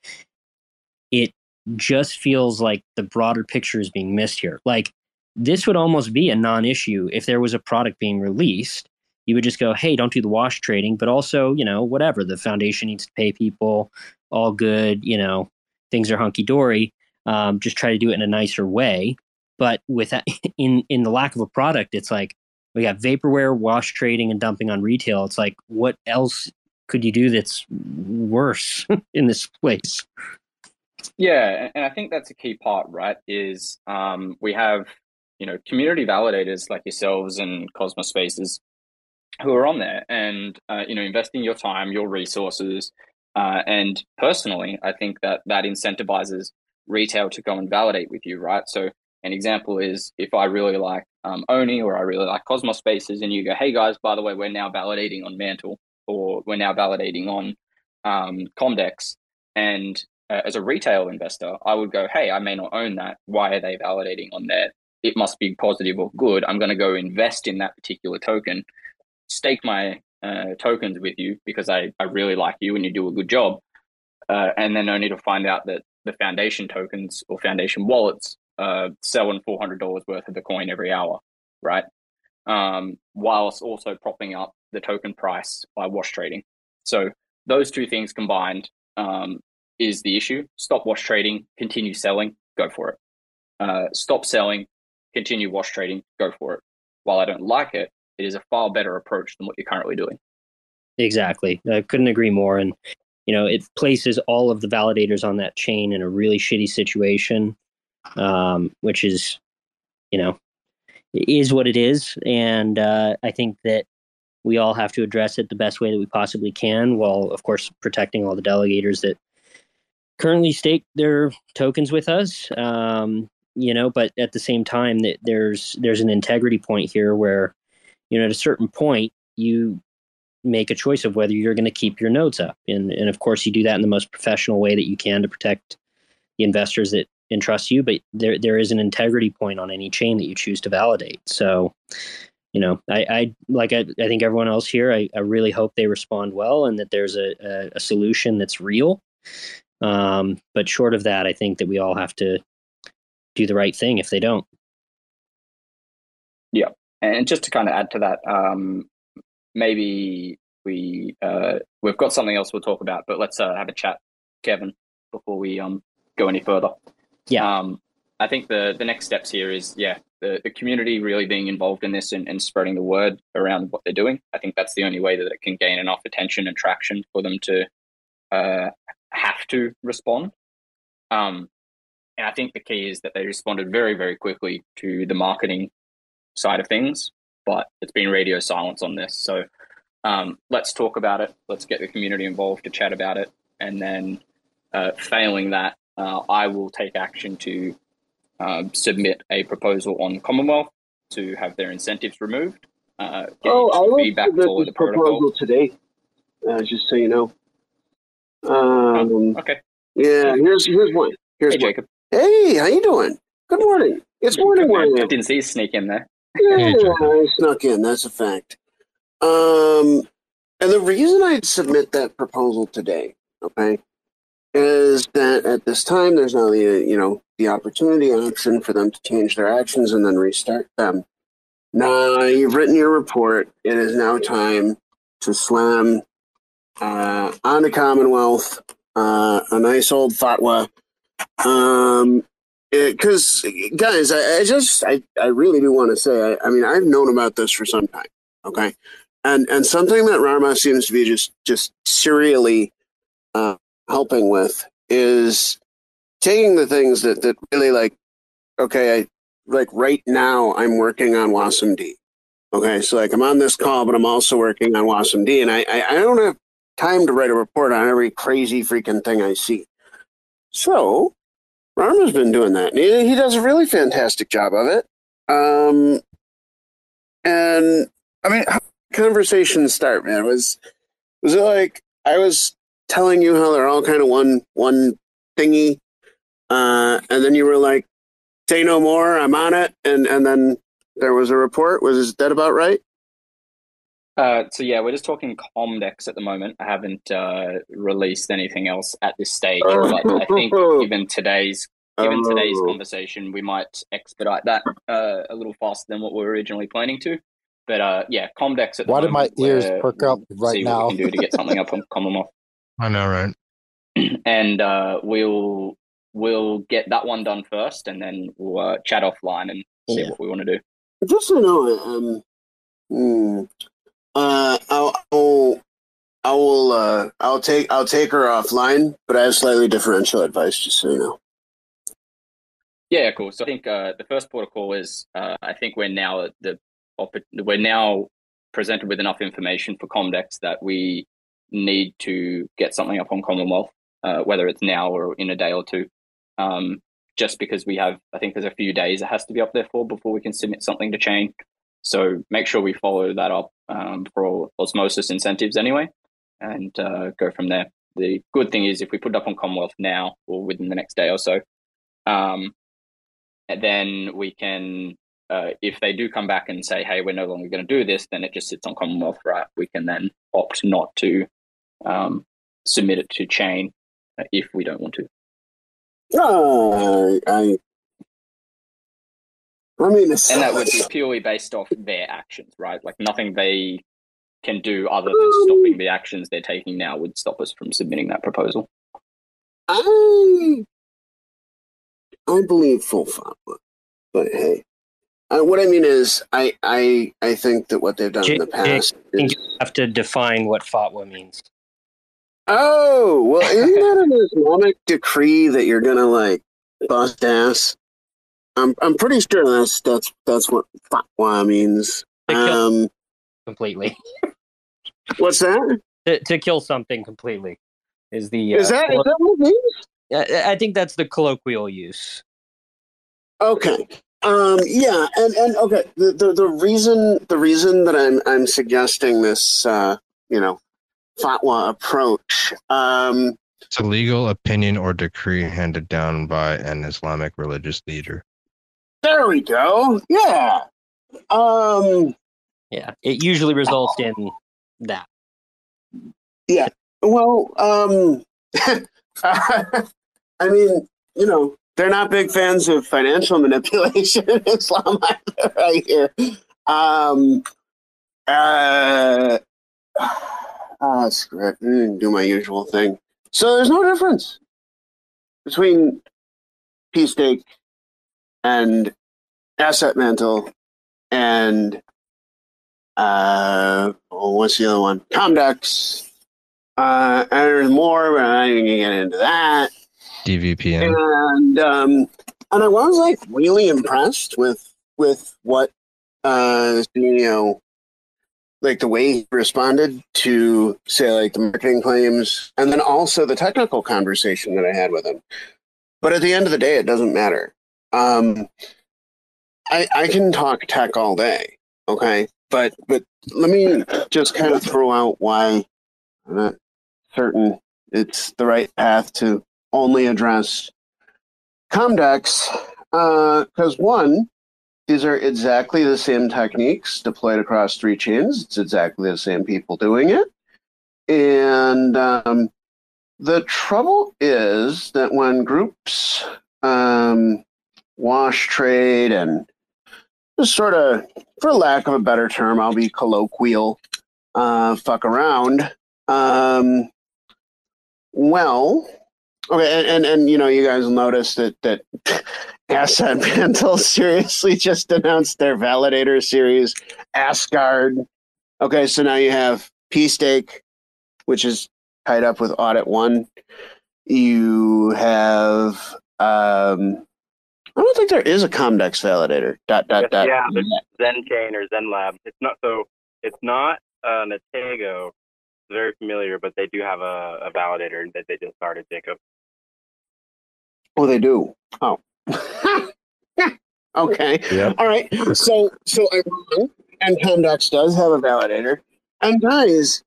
it just feels like the broader picture is being missed here. Like this would almost be a non-issue if there was a product being released. You would just go, "Hey, don't do the wash trading," but also, you know, whatever the foundation needs to pay people, all good. You know, things are hunky dory um, just try to do it in a nicer way. But with in in the lack of a product, it's like we got vaporware, wash trading, and dumping on retail. It's like what else could you do that's worse in this place? Yeah, and I think that's a key part, right? Is um, we have you know community validators like yourselves and Cosmos Spaces who are on there, and uh, you know investing your time, your resources, uh, and personally, I think that that incentivizes retail to go and validate with you, right? So an example is if I really like um, Oni or I really like Cosmos Spaces, and you go, hey guys, by the way, we're now validating on Mantle or we're now validating on um, Comdex. And uh, as a retail investor, I would go, hey, I may not own that. Why are they validating on there? It must be positive or good. I'm going to go invest in that particular token, stake my uh, tokens with you because I, I really like you and you do a good job. Uh, and then only to find out that the foundation tokens or foundation wallets uh, selling four hundred dollars worth of the coin every hour, right? Um, whilst also propping up the token price by wash trading. So those two things combined um, is the issue. Stop wash trading, continue selling, go for it. Uh, stop selling, continue wash trading, go for it. While I don't like it, it is a far better approach than what you're currently doing. Exactly. I couldn't agree more. And you know it places all of the validators on that chain in a really shitty situation um, which is you know is what it is and uh, i think that we all have to address it the best way that we possibly can while of course protecting all the delegators that currently stake their tokens with us um, you know but at the same time that there's there's an integrity point here where you know at a certain point you make a choice of whether you're going to keep your nodes up. And, and of course, you do that in the most professional way that you can to protect the investors that entrust you, but there there is an integrity point on any chain that you choose to validate. So, you know, I, I like I, I think everyone else here, I, I really hope they respond well and that there's a, a, a solution that's real. Um, but short of that, I think that we all have to do the right thing if they don't. Yeah, and just to kind of add to that, um, maybe we uh, we've got something else we'll talk about, but let's uh, have a chat, Kevin, before we um, go any further. Yeah. Um, I think the the next steps here is yeah the, the community really being involved in this and, and spreading the word around what they're doing. I think that's the only way that it can gain enough attention and traction for them to uh, have to respond. Um, and I think the key is that they responded very, very quickly to the marketing side of things, but it's been radio silence on this. So um, let's talk about it. Let's get the community involved to chat about it. And then, uh, failing that, uh, I will take action to um, submit a proposal on Commonwealth to have their incentives removed. Uh, oh, I will feedback submit for this the proposal today, uh, just so you know. Um, Okay. yeah, here's here's one. Here's Hey, one. Jacob. Hey, how you doing? Good morning. It's morning where I I didn't see you sneak in there. Yeah, Hey, I snuck in. That's a fact. Um, and the reason I'd submit that proposal today, okay, is that at this time there's now the you know the opportunity option for them to change their actions and then restart them. Now you've written your report. It is now time to slam uh, on the Commonwealth uh, a nice old fatwa. Um, because guys, I, I just I, I really do want to say I, I mean I've known about this for some time, okay, and and something that Rarma seems to be just just serially uh, helping with is taking the things that that really like okay I like right now I'm working on wasmd, okay, so like I'm on this call but I'm also working on wasmd, and I, I I don't have time to write a report on every crazy freaking thing I see, so Rarma's been doing that. And he, he does a really fantastic job of it. Um, and I mean, how did conversations start, man? Was was it like I was telling you how they're all kind of one one thingy, uh, and then you were like, "Say no more, I'm on it," and and then there was a report. Was that about right? Uh, so yeah, we're just talking Comdex at the moment. I haven't uh, released anything else at this stage, but I think given today's given today's Oh. conversation, we might expedite that uh, a little faster than what we were originally planning to. But uh, yeah, Comdex at the Why did my ears perk up right see now? what we can do to get something up on Commonwealth, I know, right? and uh, we'll we'll get that one done first, and then we'll uh, chat offline and see Yeah. what we want to do. Just so you know, um, hmm, uh, I'll, I'll, I will, uh, I'll take, I'll take her offline, but I have slightly differential advice, just so you know. Yeah, cool. So I think uh, the first protocol is uh, I think we're now at the we're now presented with enough information for Comdex that we need to get something up on Commonwealth, uh, whether it's now or in a day or two. Um, just because we have, I think there's a few days it has to be up there for before we can submit something to chain. So make sure we follow that up um, for osmosis incentives anyway, and uh, go from there. The good thing is if we put it up on Commonwealth now or within the next day or so, um, then we can uh, if they do come back and say hey we're no longer going to do this then it just sits on commonwealth right we can then opt not to um, submit it to chain uh, if we don't want to. Uh, I, I mean, it's, and that would be purely based off their actions right? Like nothing they can do other than stopping the actions they're taking now would stop us from submitting that proposal. I, I believe full fatwa, but hey, uh, what I mean is, I, I, I think that what they've done in the past I think is you have to define what fatwa means. Oh, well, isn't that an Islamic decree that you're gonna like bust ass? I'm I'm pretty sure that's that's that's what fatwa means. Um, completely. what's that? To, to kill something completely is the. Is uh, that is that what it means? I I think that's the colloquial use. Okay. Um, yeah, and, and okay, the, the the reason the reason that I'm I'm suggesting this uh, you know fatwa approach um, It's a legal opinion or decree handed down by an Islamic religious leader. There we go. Yeah. Um. Yeah, it usually results in that. Yeah. Well, um, I mean, you know, they're not big fans of financial manipulation in Islam either, right here. Um, uh, ah, screw it. Mm, Do my usual thing. So there's no difference between pSTAKE and asset mantle and uh, oh, what's the other one? Comdex. Uh, and there's more, but I'm not even gonna get into that. DVPN. And um, and I was like really impressed with with what uh, you know, like the way he responded to say like the marketing claims, and then also the technical conversation that I had with him. But at the end of the day, it doesn't matter. Um, I I can talk tech all day, okay, but but let me just kind of throw out why I'm not certain it's the right path to only address Comdex. Because one, these are exactly the same techniques deployed across three chains. It's exactly the same people doing it. And um, the trouble is that when groups um, wash trade and just sort of, for lack of a better term, I'll be colloquial, uh, fuck around. Um, well, okay, and, and and you know, you guys will notice that that Asset Mantle seriously just announced their validator series, Asgard. Okay, so now you have pSTAKE, which is tied up with Audit One. You have um I don't think there is a Comdex validator. Dot dot dot. yeah, there's Zen Chain or Zen Lab. It's not so. It's not uh, Natego. Very familiar, but they do have a, a validator that they just started. Jacob. Oh, they do. Oh. okay. Yep. All right. So so I'm wrong, and Comdex does have a validator. And guys,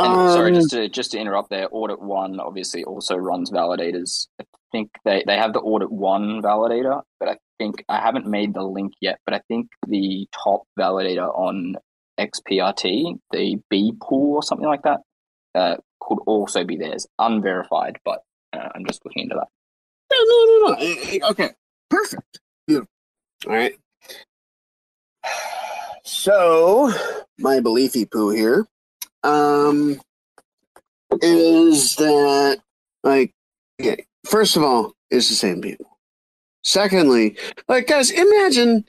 And sorry, um, just to just to interrupt there, Audit One obviously also runs validators. I think they, they have the Audit One validator, but I think I haven't made the link yet. But I think the top validator on XPRT, the B pool or something like that, uh, could also be theirs, unverified. But uh, I'm just looking into that. No, no, no, no. Eh, eh, Okay, perfect. Beautiful. All right. So, my beliefy poo here um, is that, like, okay, first of all, it's the same people. Secondly, like, guys, imagine,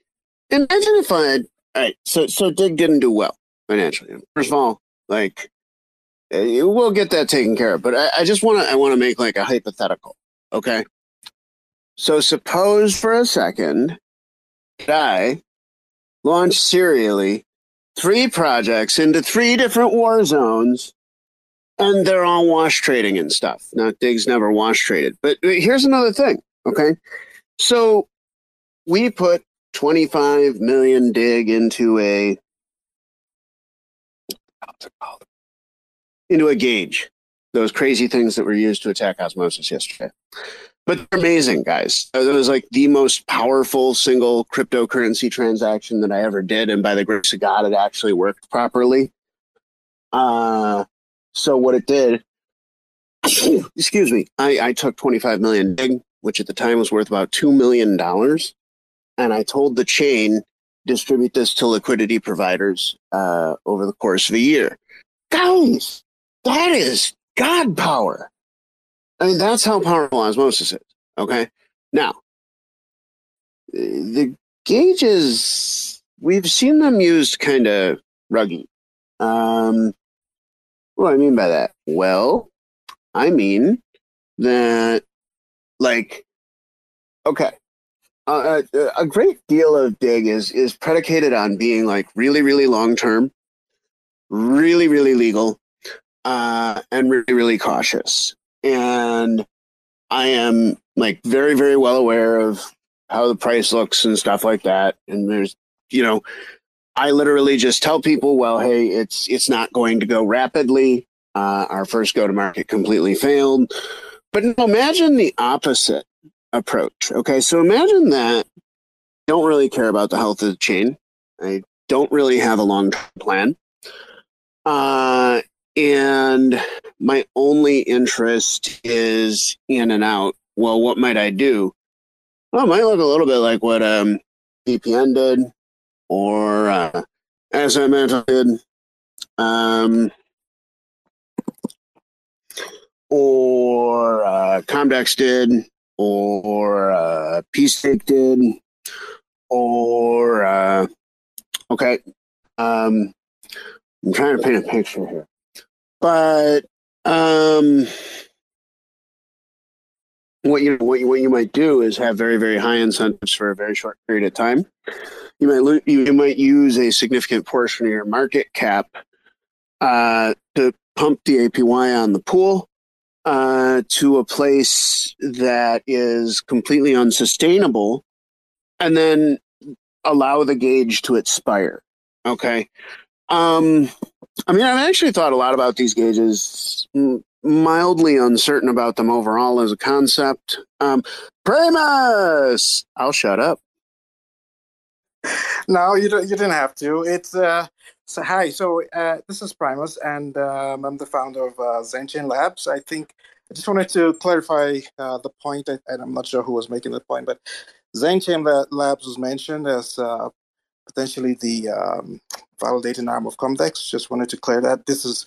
imagine if I had, all right, so, so Dig didn't do well financially. First of all, like, eh, we'll get that taken care of, but I, I just want to, I want to make like a hypothetical, okay? So suppose for a second that I launch serially three projects into three different war zones and they're all wash trading and stuff. Now Diggs never wash traded. But here's another thing, okay? So we put 25 million dig into a into a gauge. Those crazy things that were used to attack osmosis yesterday. But they're amazing, guys. It was like the most powerful single cryptocurrency transaction that I ever did, and by the grace of God, it actually worked properly. Uh, so what it did, excuse me, I, I took 25 million which at the time was worth about two million dollars, and I told the chain distribute this to liquidity providers uh, over the course of a year. Guys, that is God power. I mean, that's how powerful osmosis is. Okay. Now, the gauges, we've seen them used kind of ruggy. Um, what do I mean by that? Well, I mean that, like, okay, uh, a great deal of dig is is predicated on being like really, really long term, really, really legal, uh, and really, really cautious and I am like very, very well aware of how the price looks and stuff like that. And there's, you know, I literally just tell people, well, hey, it's it's not going to go rapidly. Uh, our first go to market completely failed. But imagine the opposite approach. Okay, so imagine that you don't really care about the health of the chain. I don't really have a long term plan. Uh, and my only interest is in and out. Well, what might I do? Well, it might look a little bit like what um, VPN did or uh, SM did. Um, or uh, Comdex did, or uh, PSTAKE did, or uh, okay, um, I'm trying to paint a picture here, but um, what you what you what you might do is have very very high incentives for a very short period of time. You might lo- you, might use a significant portion of your market cap uh, to pump the APY on the pool uh, to a place that is completely unsustainable, and then allow the gauge to expire. Okay. Um, I mean, I've actually thought a lot about these gauges. Mildly uncertain about them overall as a concept. Um, Primus, I'll shut up. No, you don't. You didn't have to. It's uh. So hi. So uh, this is Primus, and um, I'm the founder of uh, ZenChain Labs. I think I just wanted to clarify uh, the point, and I'm not sure who was making the point, but ZenChain Labs was mentioned as uh, potentially the um, validating arm of Comdex. Just wanted to clear that. This is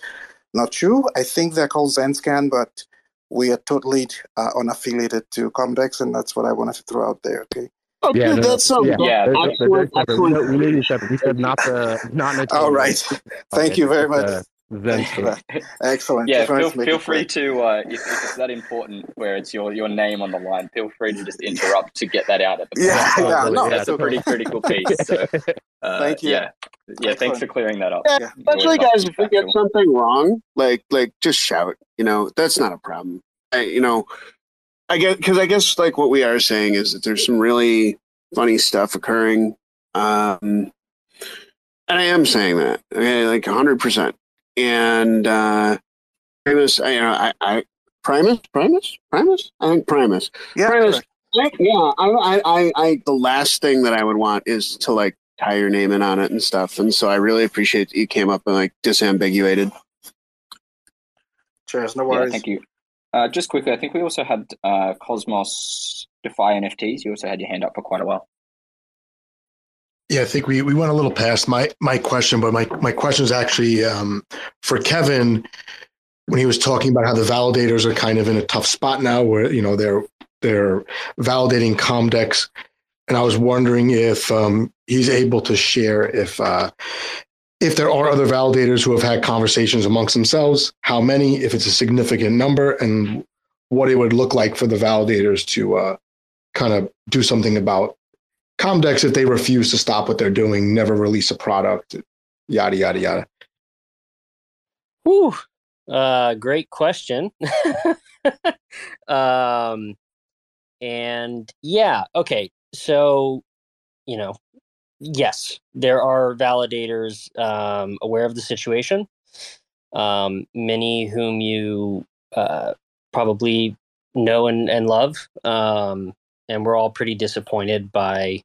not true. I think they're called ZenScan, but we are totally uh, unaffiliated to Comdex, and that's what I wanted to throw out there. Okay. Okay, Yeah, no, that's so yeah, They're- they're- they're excellent, very. We excellent. know- we said not the not the All right. Thank you very much. Uh, Zen stuff. Excellent. Yeah, feel, feel free to uh, if, if it's that important where it's your your name on the line. Feel free to just interrupt to get that out at the Yeah, point. yeah, no, that's that's a pretty okay. critical piece. So, uh, Thank you. Yeah, yeah. Thanks for clearing that up. Yeah, Yeah. especially guys, like if we get something wrong, like like just shout. You know, that's not a problem. I, you know, I get because I guess like what we are saying is that there's some really funny stuff occurring, um, and I am saying that okay, like hundred percent. And uh, Primus, I, you know, I, I Primus, Primus, Primus, I think Primus. Yeah, Primus. I, yeah, I, I, I, I, the last thing that I would want is to like tie your name in on it and stuff. And so I really appreciate that you came up and like disambiguated. Cheers. No Yeah, worries. thank you. Uh, just quickly, I think we also had uh, Cosmos DeFi NFTs. You also had your hand up for quite a while. Yeah, I think we, we went a little past my, my question, but my, my question is actually um, for Kevin when he was talking about how the validators are kind of in a tough spot now where, you know, they're they're validating Comdex. And I was wondering if um, he's able to share if uh, if there are other validators who have had conversations amongst themselves, how many, if it's a significant number, and what it would look like for the validators to uh, kind of do something about Comdex if they refuse to stop what they're doing, never release a product, yada yada yada. Whew. Uh, great question. um, and yeah, okay. So, you know, yes, there are validators um, aware of the situation. Um, many whom you uh, probably know and, and love. Um, and we're all pretty disappointed by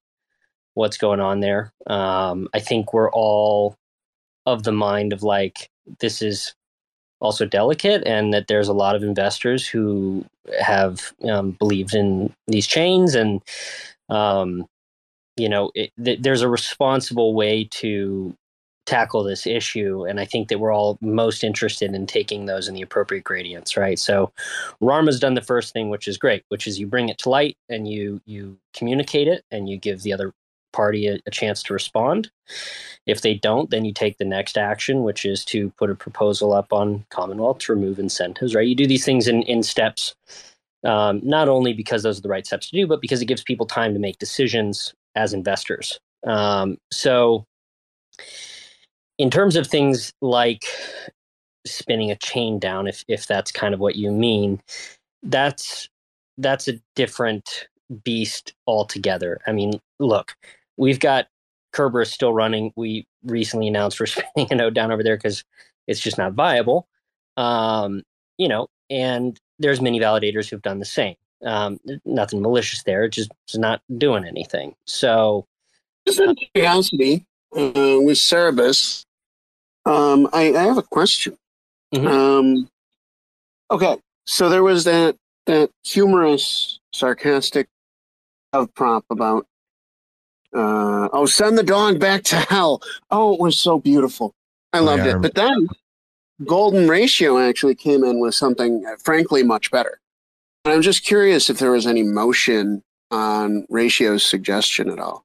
what's going on there. Um, I think we're all of the mind of like, this is also delicate and that there's a lot of investors who have um, believed in these chains and um, you know it, th- there's a responsible way to tackle this issue and i think that we're all most interested in taking those in the appropriate gradients right so Rarma's done the first thing which is great which is you bring it to light and you you communicate it and you give the other party a, a chance to respond if they don't, then you take the next action, which is to put a proposal up on Commonwealth to remove incentives, right? You do these things in, in steps, um, not only because those are the right steps to do, but because it gives people time to make decisions as investors. Um, so, in terms of things like spinning a chain down, if if that's kind of what you mean, that's that's a different beast altogether. I mean, look, we've got Cerberus still running. We recently announced we're spinning a node down over there because it's just not viable. Um, you know, and there's many validators who've done the same. Um, nothing malicious there, just, just not doing anything. So, just out of curiosity, uh, with Cerberus, um, I, I have a question. Mhm. Um, okay, so there was that that humorous, sarcastic of prop about uh, oh, send the dog back to hell. Oh, it was so beautiful. I loved yeah, it. But then Golden Ratio actually came in with something, uh, frankly, much better. And I'm just curious if there was any motion on Ratio's suggestion at all.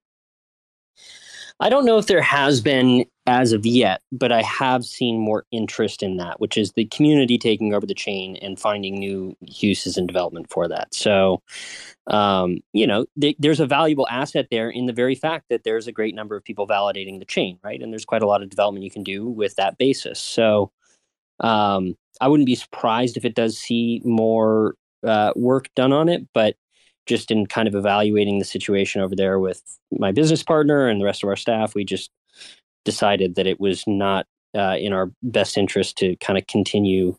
I don't know if there has been as of yet, but I have seen more interest in that, which is the community taking over the chain and finding new uses and development for that. So, um, you know, th- there's a valuable asset there in the very fact that there's a great number of people validating the chain, right? And there's quite a lot of development you can do with that basis. So, um, I wouldn't be surprised if it does see more uh, work done on it, but just in kind of evaluating the situation over there with my business partner and the rest of our staff, we just decided that it was not uh, in our best interest to kind of continue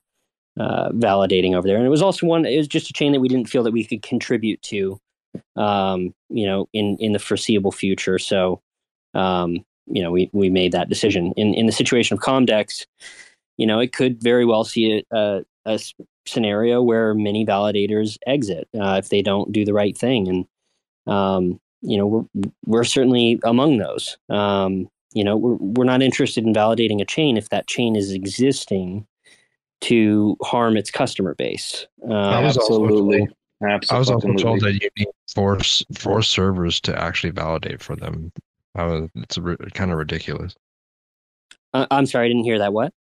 uh, validating over there. And it was also one; it was just a chain that we didn't feel that we could contribute to, um, you know, in in the foreseeable future. So, um, you know, we we made that decision. In in the situation of Comdex, you know, it could very well see a a scenario where many validators exit uh, if they don't do the right thing, and um, you know, we're we're certainly among those. Um, you know, we're we're not interested in validating a chain if that chain is existing to harm its customer base. Was also Absolutely. I was also told that you need four four servers to actually validate for them. I was, it's ri- kind of ridiculous. I- I'm sorry, I didn't hear that. What?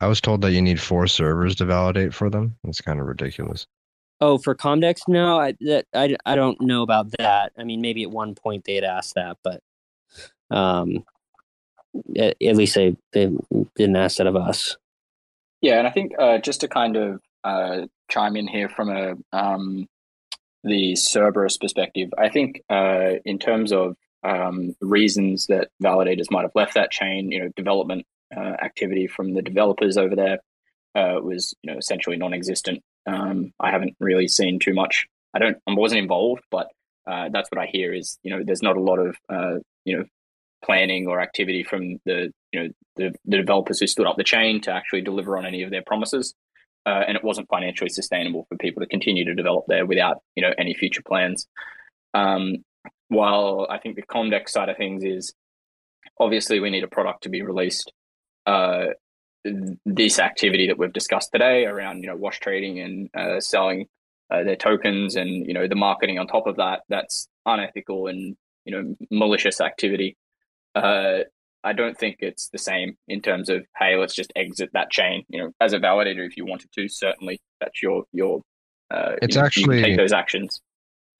I was told that you need four servers to validate for them. It's kind of ridiculous. Oh, for Comdex? No, I that I, I don't know about that. I mean, maybe at one point they had asked that, but um, at, at least they they didn't ask that of us. Yeah, and I think uh, just to kind of uh, chime in here from a um, the Cerberus perspective, I think uh, in terms of um, reasons that validators might have left that chain, you know, development uh, activity from the developers over there uh, was you know essentially non-existent. Um, I haven't really seen too much. I don't. I wasn't involved, but uh, that's what I hear. Is you know, there's not a lot of uh, you know planning or activity from the you know the, the developers who stood up the chain to actually deliver on any of their promises. Uh, and it wasn't financially sustainable for people to continue to develop there without you know any future plans. Um, while I think the Comdex side of things is obviously we need a product to be released. Uh, this activity that we've discussed today around you know wash trading and uh, selling uh, their tokens and you know the marketing on top of that that's unethical and you know malicious activity. Uh, I don't think it's the same in terms of hey, let's just exit that chain. You know, as a validator, if you wanted to, certainly that's your your. Uh, It's you, you actually- can take those actions.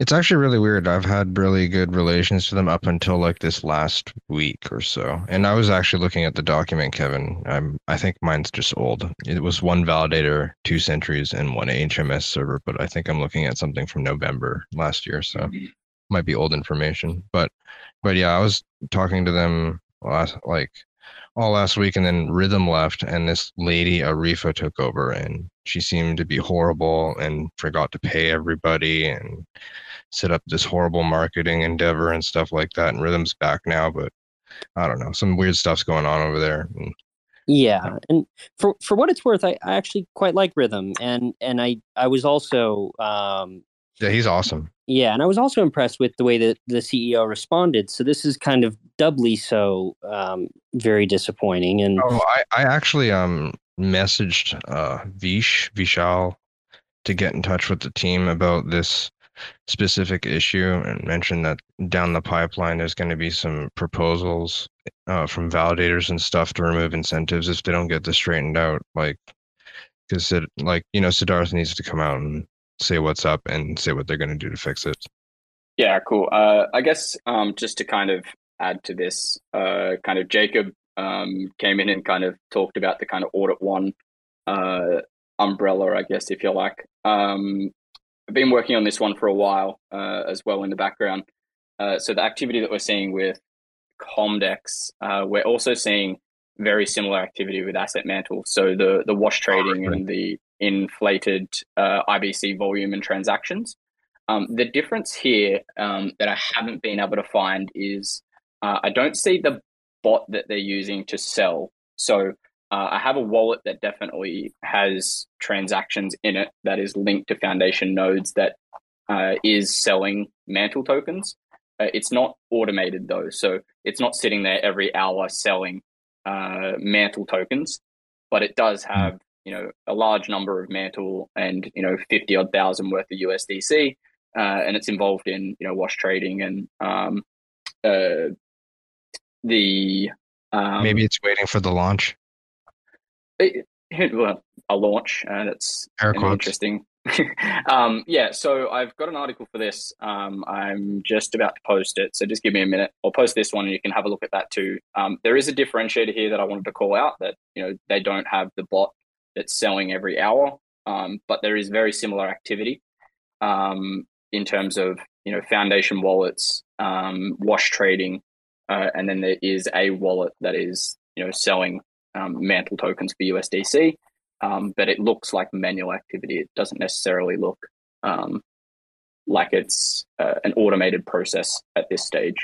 It's actually really weird. I've had really good relations to them up until like this last week or so. And I was actually looking at the document, Kevin. I'm I think mine's just old. It was one validator, two sentries, and one HMS server, but I think I'm looking at something from November last year, so might be old information. But but yeah, I was talking to them last like all last week and then Rhythm left and this lady Arifa took over and she seemed to be horrible and forgot to pay everybody and set up this horrible marketing endeavor and stuff like that and Rhythm's back now but I don't know some weird stuff's going on over there and Yeah, and for for what it's worth, I, I actually quite like Rhythm, and and I I was also um, yeah he's awesome yeah, and I was also impressed with the way that the CEO responded. So this is kind of doubly so um, very disappointing. And oh I, I actually um messaged uh Vish Vishal to get in touch with the team about this specific issue and mentioned that down the pipeline there's going to be some proposals uh, from validators and stuff to remove incentives if they don't get this straightened out like because it like you know Siddharth needs to come out and say what's up and say what they're going to do to fix it Yeah, cool. Uh, I guess um, just to kind of add to this, uh, kind of Jacob um, came in and kind of talked about the kind of audit one uh, umbrella, I guess, if you like. Um, I've been working on this one for a while uh, as well in the background. Uh, so the activity that we're seeing with Comdex, uh, we're also seeing very similar activity with Asset Mantle. So the the wash trading and the inflated uh, IBC volume and transactions. Um, the difference here um, that I haven't been able to find is uh, I don't see the bot that they're using to sell. So uh, I have a wallet that definitely has transactions in it that is linked to Foundation nodes that uh, is selling mantle tokens. Uh, it's not automated though, so it's not sitting there every hour selling uh, mantle tokens, but it does hmm. have you know a large number of mantle and you know fifty odd thousand worth of USDC, uh, and it's involved in you know wash trading and um, uh, the um, maybe it's waiting for the launch. It, well, a launch. Uh, that's interesting. um, yeah, so I've got an article for this. Um, I'm just about to post it, so just give me a minute. I'll post this one, and you can have a look at that too. Um, there is a differentiator here that I wanted to call out that you know they don't have the bot that's selling every hour, um, but there is very similar activity um, in terms of you know foundation wallets, um, wash trading, uh, and then there is a wallet that is you know selling mantle tokens for USDC um, but it looks like manual activity. It doesn't necessarily look um, like it's uh, an automated process at this stage.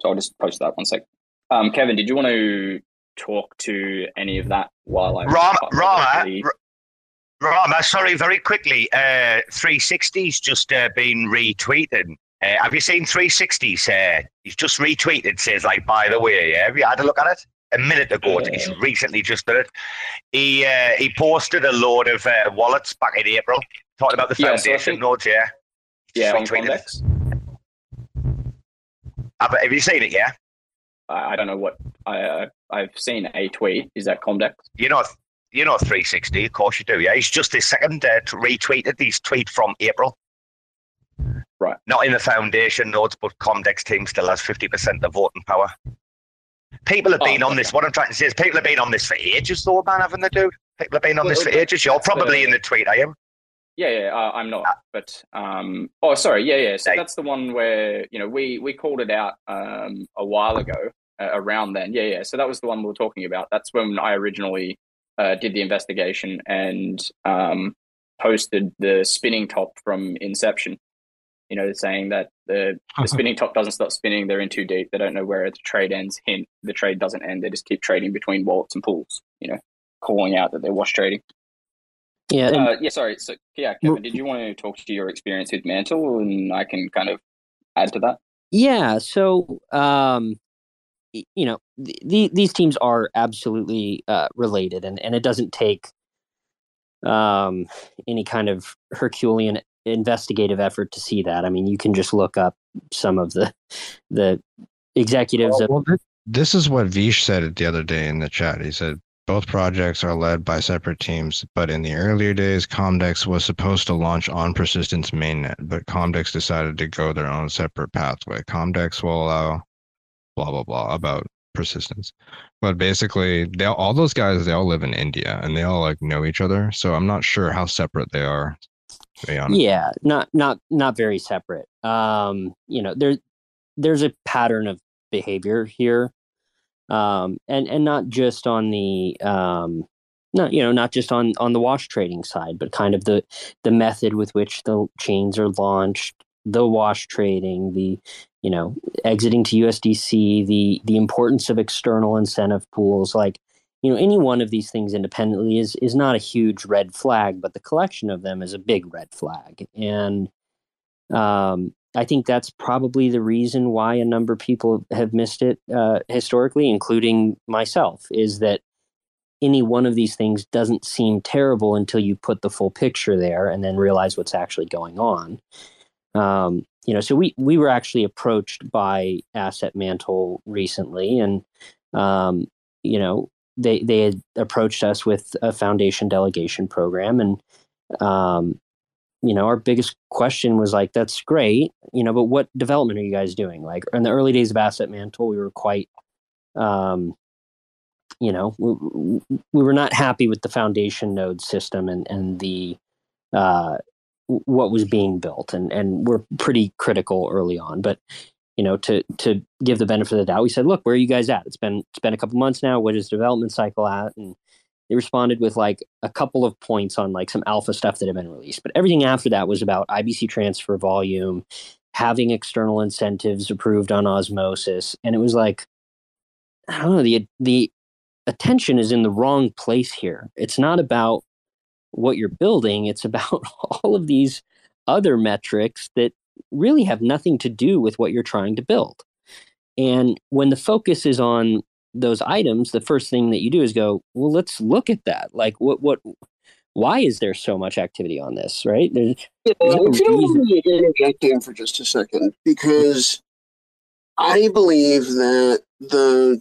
So I'll just post that one sec. Um, Kevin, did you want to talk to any of that while I Rarma, Rarma, Rarma, sorry, very quickly. Uh, 360's just uh, been retweeted. Uh, have you seen 360's? Uh, he's just retweeted, says like, by the way, yeah. Have you had a look at it? a minute ago. Yeah. He's recently just done it. He uh, he posted a load of uh, wallets back in April, talking about the foundation yeah, so think, nodes. Yeah, yeah, on Comdex. Have, have you seen it? Yeah. I, don't know what I uh, I've seen a tweet. Is that Comdex? You know, you know 360. Of course you do. Yeah, he's just this second uh, retweeted these tweet from April. Right. Not in the foundation nodes, but Comdex team still has 50% of voting power. People have oh, been on this. What I'm trying to say is, people have been on this for ages, though, man, haven't they, dude? People have been on well, this for ages. You're probably in the tweet, I am. Yeah, yeah, uh, I'm not. Ah. But um, oh, sorry, yeah, yeah. So that's the one where you know we we called it out um, a while ago uh, around then. Yeah, yeah. So that was the one we were talking about. That's when I originally uh, did the investigation and um, posted the spinning top from Inception you know, saying that the, the spinning top doesn't stop spinning, they're in too deep, they don't know where the trade ends. Hint, the trade doesn't end, they just keep trading between wallets and pools, you know, calling out that they're wash trading. Yeah. Uh, yeah, sorry. So, yeah, Kevin, did you want to talk to your experience with Mantle and I can kind of add to that? Yeah. So, um, you know, the, these teams are absolutely uh, related, and, and it doesn't take um, any kind of Herculean investigative effort to see that. I mean, you can just look up some of the the executives. Well, well, this is what Vish said it the other day in the chat. He said both projects are led by separate teams, but in the earlier days, Comdex was supposed to launch on Persistence mainnet, but Comdex decided to go their own separate pathway. Comdex will allow blah blah blah about persistence. But basically, they all those guys they all live in India and they all like know each other. So I'm not sure how separate they are yeah, not not not very separate. Um, you know, there there's a pattern of behavior here, um, and and not just on the um, not you know not just on on the wash trading side, but kind of the the method with which the chains are launched, the wash trading, the you know exiting to USDC, the the importance of external incentive pools, like you know any one of these things independently is is not a huge red flag but the collection of them is a big red flag. And um, i think that's probably the reason why a number of people have missed it uh, historically including myself is that any one of these things doesn't seem terrible until you put the full picture there and then realize what's actually going on. Um, you know so we we were actually approached by asset mantle recently and um, you know they they had approached us with a foundation delegation program and um, you know our biggest question was like that's great you know but what development are you guys doing like in the early days of asset mantle we were quite um, you know we, we were not happy with the foundation node system and and the uh, what was being built and and we're pretty critical early on but you know, to to give the benefit of the doubt, we said, "Look, where are you guys at? It's been it's been a couple months now. What is the development cycle at?" And they responded with like a couple of points on like some alpha stuff that had been released, but everything after that was about IBC transfer volume, having external incentives approved on osmosis, and it was like, I don't know, the the attention is in the wrong place here. It's not about what you're building; it's about all of these other metrics that really have nothing to do with what you're trying to build. And when the focus is on those items, the first thing that you do is go, well, let's look at that. Like, what, what, why is there so much activity on this? Right? There's, yeah, there's no if you don't me for just a second, because I believe that the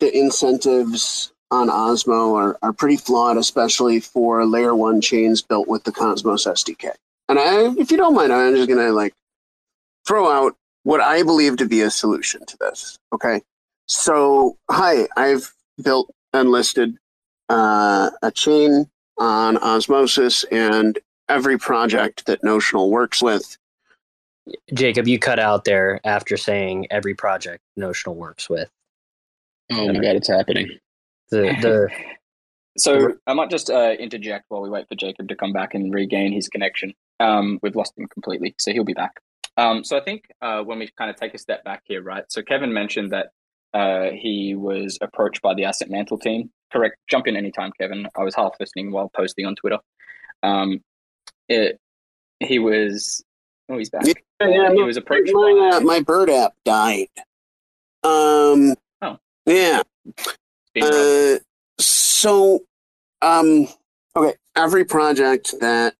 the incentives on Osmo are, are pretty flawed, especially for layer one chains built with the Cosmos SDK. And I, if you don't mind, I'm just gonna like throw out what I believe to be a solution to this. Okay. So, hi, I've built and listed uh, a chain on Osmosis and every project that Notional works with. Jacob, you cut out there after saying every project Notional works with. Oh my god, it's happening. The the so I might just uh, interject while we wait for Jacob to come back and regain his connection. Um, we've lost him completely, so he'll be back. Um, so I think uh, when we kind of take a step back here, right? So Kevin mentioned that uh, he was approached by the Asset Mantle team. Correct. Jump in anytime, Kevin. I was half listening while posting on Twitter. Um, it, he was. Oh, he's back. Yeah, yeah, he was approached. My, by, uh, my bird app died. Um. Oh. Yeah. Uh, so, um, okay. Every project that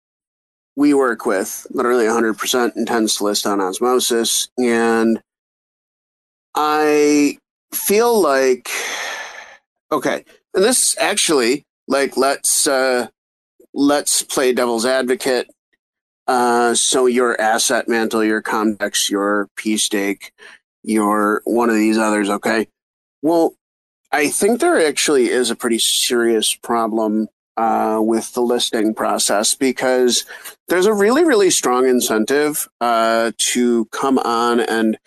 we work with, literally 100% intends to list on osmosis. And I feel like, okay, and this actually, like, let's, uh, let's play devil's advocate. Uh, so your asset mantle, your Comdex, your pSTAKE, your one of these others, okay? Well, I think there actually is a pretty serious problem uh, with the listing process because there's a really, really strong incentive uh, to come on and,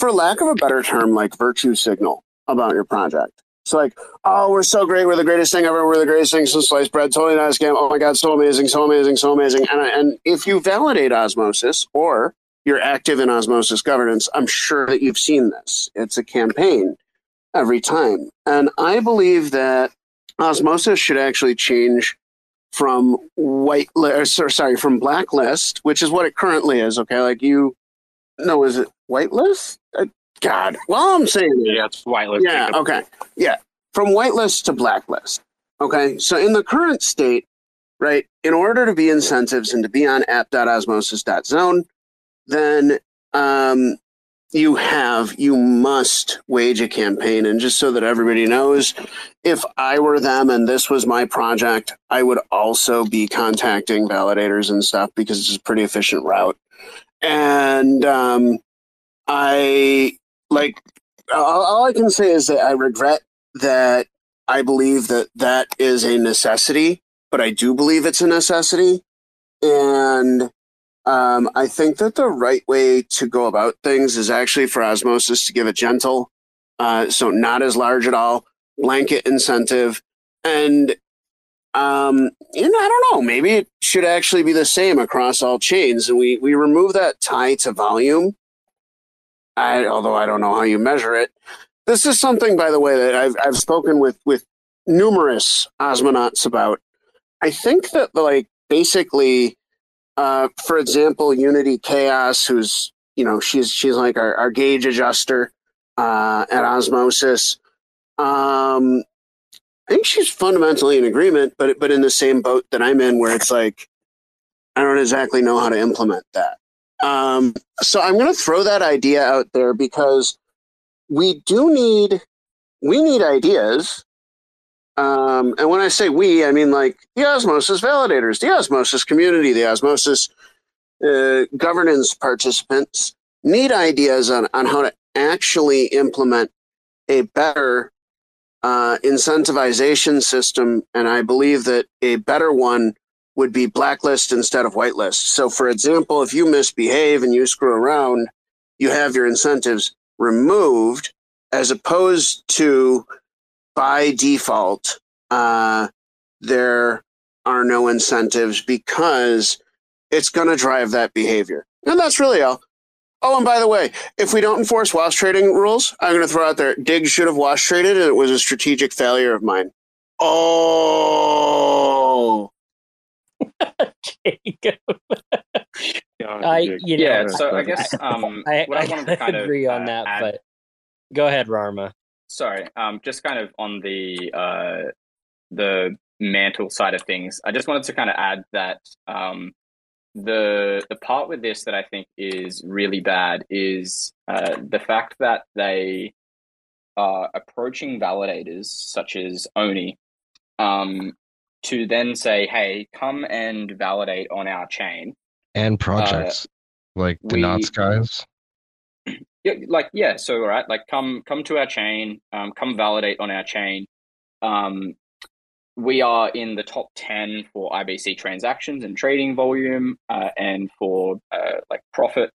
for lack of a better term, like virtue signal about your project. It's like, oh, we're so great. We're the greatest thing ever. We're the greatest thing since sliced bread. Totally not a scam. Oh my God, so amazing, so amazing, so amazing. And, and if you validate osmosis or you're active in osmosis governance, I'm sure that you've seen this. It's a campaign every time. And I believe that osmosis should actually change from white list, or sorry, from blacklist, which is what it currently is. Okay, like you, know, is it whitelist? Uh, God, well, I'm saying yeah, it's whitelist. Yeah, okay, yeah, from whitelist to blacklist. Okay, so in the current state, right, in order to be incentives and to be on app.osmosis.zone, then um, you have, you must wage a campaign. And just so that everybody knows, if I were them and this was my project, I would also be contacting validators and stuff because it's a pretty efficient route. And um, I like, all, all I can say is that I regret that I believe that that is a necessity, but I do believe it's a necessity. And um, I think that the right way to go about things is actually for osmosis to give it gentle, uh, so not as large at all, blanket incentive, and um, know, I don't know, maybe it should actually be the same across all chains, and we we remove that tie to volume. I, although I don't know how you measure it. This is something, by the way, that I've I've spoken with with numerous osmonauts about. I think that like basically uh, for example, Unity Chaos, who's you know she's she's like our, our gauge adjuster uh, at Osmosis. Um, I think she's fundamentally in agreement, but but in the same boat that I'm in, where it's like I don't exactly know how to implement that. Um, so I'm going to throw that idea out there because we do need we need ideas um, and when I say we, I mean like the osmosis validators, the osmosis community, the osmosis uh, governance participants need ideas on, on how to actually implement a better uh, incentivization system. And I believe that a better one would be blacklist instead of whitelist. So, for example, if you misbehave and you screw around, you have your incentives removed as opposed to by default, uh, there are no incentives because it's going to drive that behavior. And that's really all. Oh, and by the way, if we don't enforce wash trading rules, I'm going to throw out there Diggs should have wash traded, and it was a strategic failure of mine. Oh. Jacob. I, you know, yeah, so I guess um, I, what I, I wanted to kind of agree on uh, that, add- but go ahead, Rarma. sorry, um, just kind of on the uh, the mantle side of things, I just wanted to kind of add that um, the the part with this that I think is really bad is uh, the fact that they are approaching validators such as Oni um, to then say, "Hey, come and validate on our chain." and projects like the we- Knots guys. yeah, like yeah so right, like come come to our chain um, come validate on our chain um, we are in the top 10 for ibc transactions and trading volume uh, and for uh, like profit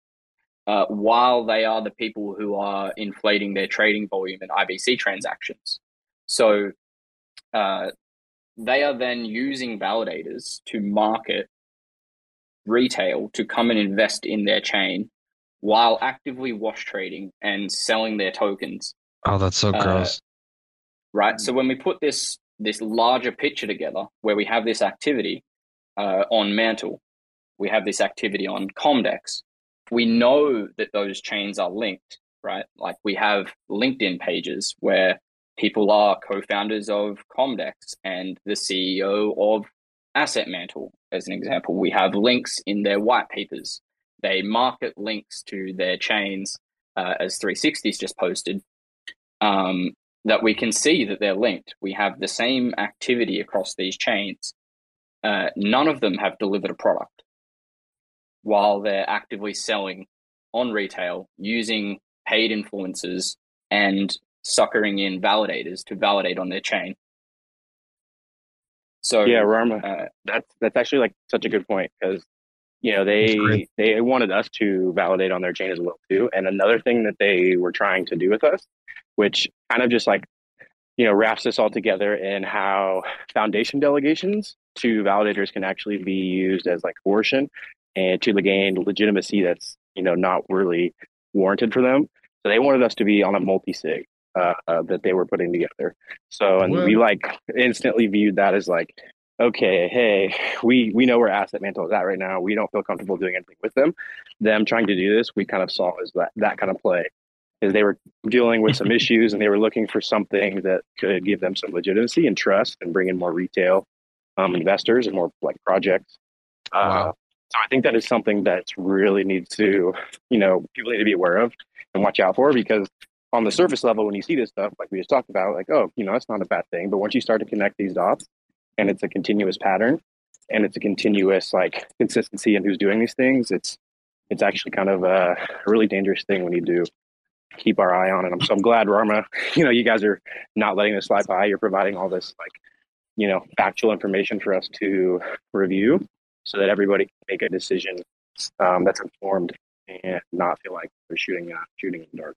uh, while they are the people who are inflating their trading volume and ibc transactions so uh, they are then using validators to market retail to come and invest in their chain while actively wash trading and selling their tokens Oh, that's so Uh, gross. right so when we put this this larger picture together where we have this activity uh, on mantle we have this activity on comdex we know that those chains are linked right like we have linkedin pages where people are co-founders of comdex and the ceo of asset mantle as an example we have links in their white papers they market links to their chains uh, as 360s just posted um, that we can see that they're linked. We have the same activity across these chains. Uh, none of them have delivered a product while they're actively selling on retail using paid influencers and suckering in validators to validate on their chain. So yeah, Rarma, uh, that's that's actually like such a good point because you know they they wanted us to validate on their chain as well too. And another thing that they were trying to do with us, which kind of just like you know wraps this all together in how foundation delegations to validators can actually be used as like coercion and to gain legitimacy that's you know not really warranted for them. So they wanted us to be on a multi sig uh, uh, that they were putting together. So and we like instantly viewed that as like, okay, hey, we we know where Asset Mantle is at right now. We don't feel comfortable doing anything with them. Them trying to do this, we kind of saw as that that kind of play, is they were dealing with some issues and they were looking for something that could give them some legitimacy and trust and bring in more retail um, investors and more like projects. Uh, so I think that is something that really needs to, you know, people need to be aware of and watch out for because on the surface level, when you see this stuff, like we just talked about, like, oh, you know, that's not a bad thing. But once you start to connect these dots and it's a continuous pattern and it's a continuous like consistency in who's doing these things, it's it's actually kind of a really dangerous thing when you do keep our eye on. it. I'm so I'm glad Rarma, you know, you guys are not letting this slide by. You're providing all this like, you know, factual information for us to review so that everybody can make a decision um, that's informed and not feel like they're shooting uh, shooting in the dark.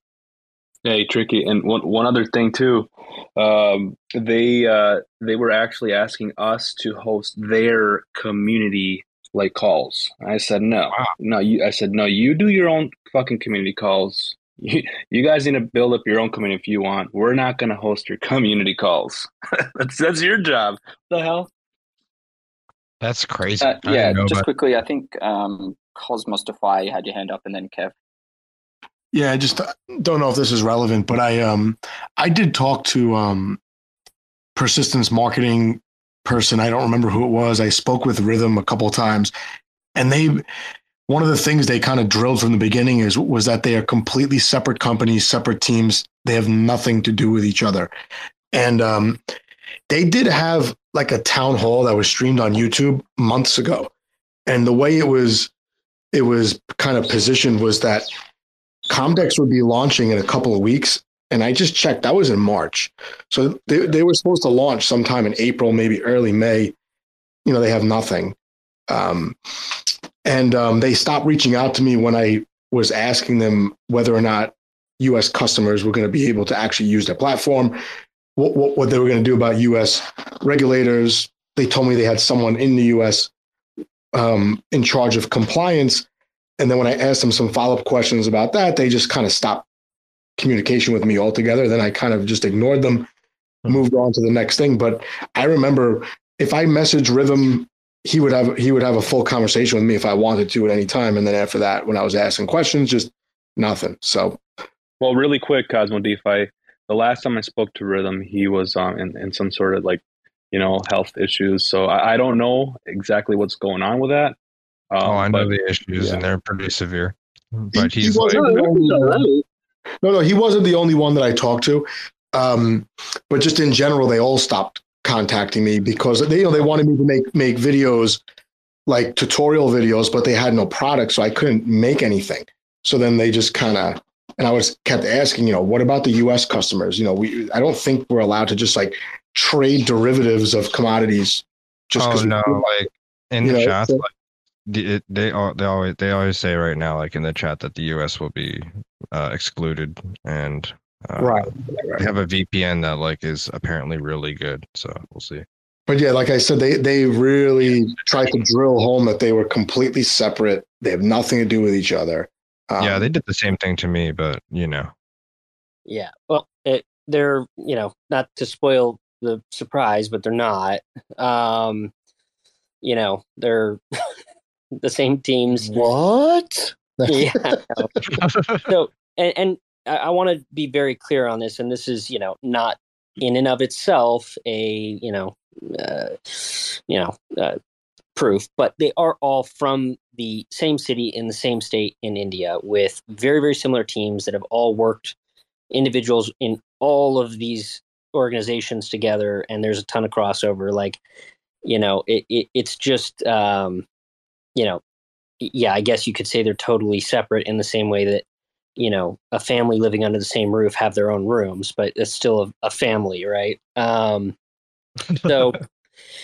Hey, tricky. And one one other thing too, um, they uh, they were actually asking us to host their community like calls. I said no, no. You, I said no. You do your own fucking community calls. You, you guys need to build up your own community if you want. We're not going to host your community calls. that's that's your job. What the hell? That's crazy. uh, yeah, know just quickly, I think um, Cosmos DeFi had your hand up, and then Kev. Yeah, I just uh, don't know if this is relevant, but I um I did talk to um persistence marketing person. I don't remember who it was. I spoke with Rhythm a couple times, and they one of the things they kind of drilled from the beginning is was that they are completely separate companies, separate teams. They have nothing to do with each other, and um, they did have like a town hall that was streamed on YouTube months ago, and the way it was it was kind of positioned was that Comdex would be launching in a couple of weeks. And I just checked, that was in March. So they, they were supposed to launch sometime in April, maybe early May. You know, they have nothing. Um, and um, they stopped reaching out to me when I was asking them whether or not U.S. customers were going to be able to actually use their platform. What, what, what they were going to do about U.S. regulators. They told me they had someone in the U.S. Um, in charge of compliance. And then when I asked them some follow up questions about that, they just kind of stopped communication with me altogether. Then I kind of just ignored them, moved on to the next thing. But I remember if I messaged Rhythm, he would have he would have a full conversation with me if I wanted to at any time. And then after that, when I was asking questions, just nothing. So, well, really quick, Cosmo DeFi. The last time I spoke to Rhythm, he was um, in, in some sort of like, you know, health issues. So I, I don't know exactly what's going on with that. Um, oh, I know but, the issues, yeah. and they're pretty severe. But he, he's he like, no, no, he wasn't the only one that I talked to. Um, but just in general, they all stopped contacting me because they, you know, they wanted me to make make videos like tutorial videos, but they had no product, so I couldn't make anything. So then they just kind of and I was kept asking, you know, what about the U.S. customers? You know, we I don't think we're allowed to just like trade derivatives of commodities. Just oh no, like in the chat, so, like, they they they always they always say right now, like in the chat, that the U.S. will be uh, excluded, and uh, right, right, they have a VPN that like is apparently really good. So we'll see. But yeah, like I said, they they really tried to drill home that they were completely separate. They have nothing to do with each other. Um, yeah, they did the same thing to me, but you know. Yeah, well, it, they're you know not to spoil the surprise, but they're not. Um, you know, they're the same teams. What? yeah. so, and, and I, I want to be very clear on this, and this is you know not in and of itself a you know uh, you know uh, proof, but they are all from the same city in the same state in India with very, very similar teams that have all worked individuals in all of these organizations together. And there's a ton of crossover. Like, you know, it, it it's just, um, you know, yeah, I guess you could say they're totally separate in the same way that, you know, a family living under the same roof have their own rooms, but it's still a, a family, right? Um, so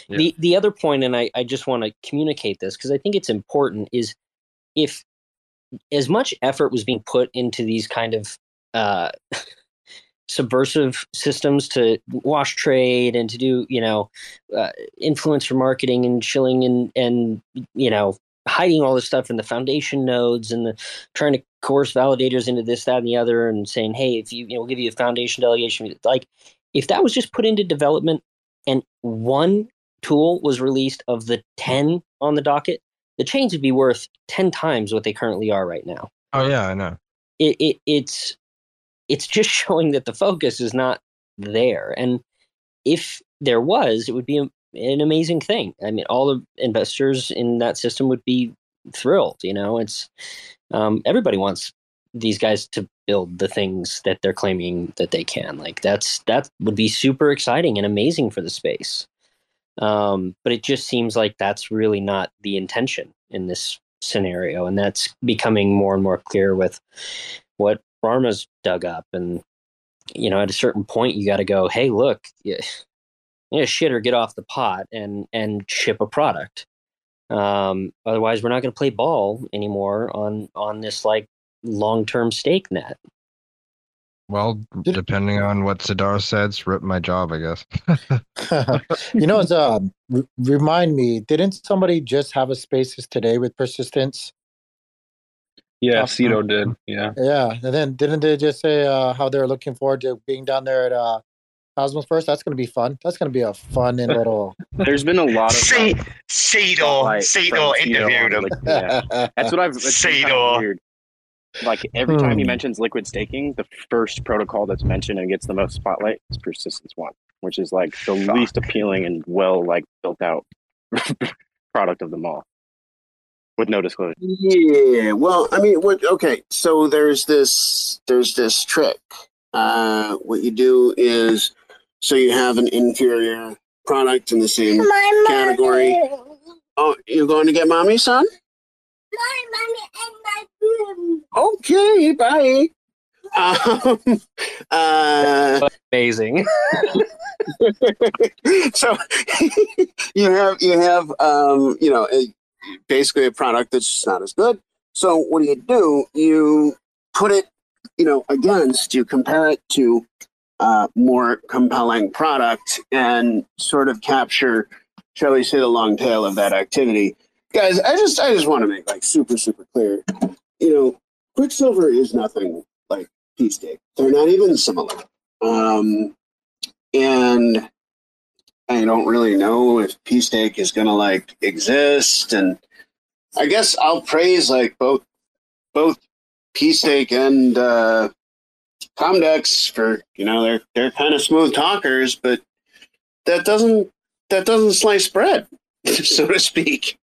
yeah. The the other point, and I, I just want to communicate this because I think it's important, is if as much effort was being put into these kind of uh, subversive systems to wash trade and to do you know uh, influencer marketing and shilling and and you know hiding all this stuff in the foundation nodes and the trying to coerce validators into this that and the other and saying hey if you you know we'll give you a foundation delegation like if that was just put into development and one tool was released of the 10 on the docket, the chains would be worth 10 times what they currently are right now. Oh yeah, I know. It, it it's it's just showing that the focus is not there. And if there was, it would be a, an amazing thing. I mean, all the investors in that system would be thrilled. You know, it's um, everybody wants these guys to build the things that they're claiming that they can. Like that's that would be super exciting and amazing for the space. Um, but it just seems like that's really not the intention in this scenario, and that's becoming more and more clear with what Rarma's dug up. And you know, at a certain point, you got to go, "Hey, look, yeah, yeah, shit, or get off the pot and and ship a product." Um, otherwise, we're not going to play ball anymore on on this like long term stake net. Well, depending on what Sidar says, rip my job, I guess. you know, it's, uh, r- remind me, didn't somebody just have a spaces today with persistence? Yeah, Cito did. Yeah. Yeah. And then didn't they just say uh, how they're looking forward to being down there at uh, Cosmoverse? That's going to be fun. That's going to be a fun and little. There's been a lot of. C- Cito, Cito interviewed him. Yeah. That's what I've. Cito like every time he hmm. mentions liquid staking, the first protocol that's mentioned and gets the most spotlight is persistence one, which is like the least appealing and well like built out product of them all. With no disclosure. Yeah, well, I mean, what? Okay, so there's this there's this trick. Uh, what you do is, so you have an inferior product in the same My category. Mother. Oh, you're going to get mommy, son? My mommy and my room. Okay, bye. Um, uh, amazing. so you have you have um, you know a, basically a product that's just not as good. So what do you do? You put it you know, against, you compare it to uh, more compelling product and sort of capture, shall we say, the long tail of that activity. Guys, I just I just want to make like super super clear. You know, Quicksilver is nothing like pSTAKE. They're not even similar. Um, and I don't really know if pSTAKE is gonna like exist. And I guess I'll praise like both both P and uh, Comdex for you know they're they're kind of smooth talkers, but that doesn't that doesn't slice bread, so to speak.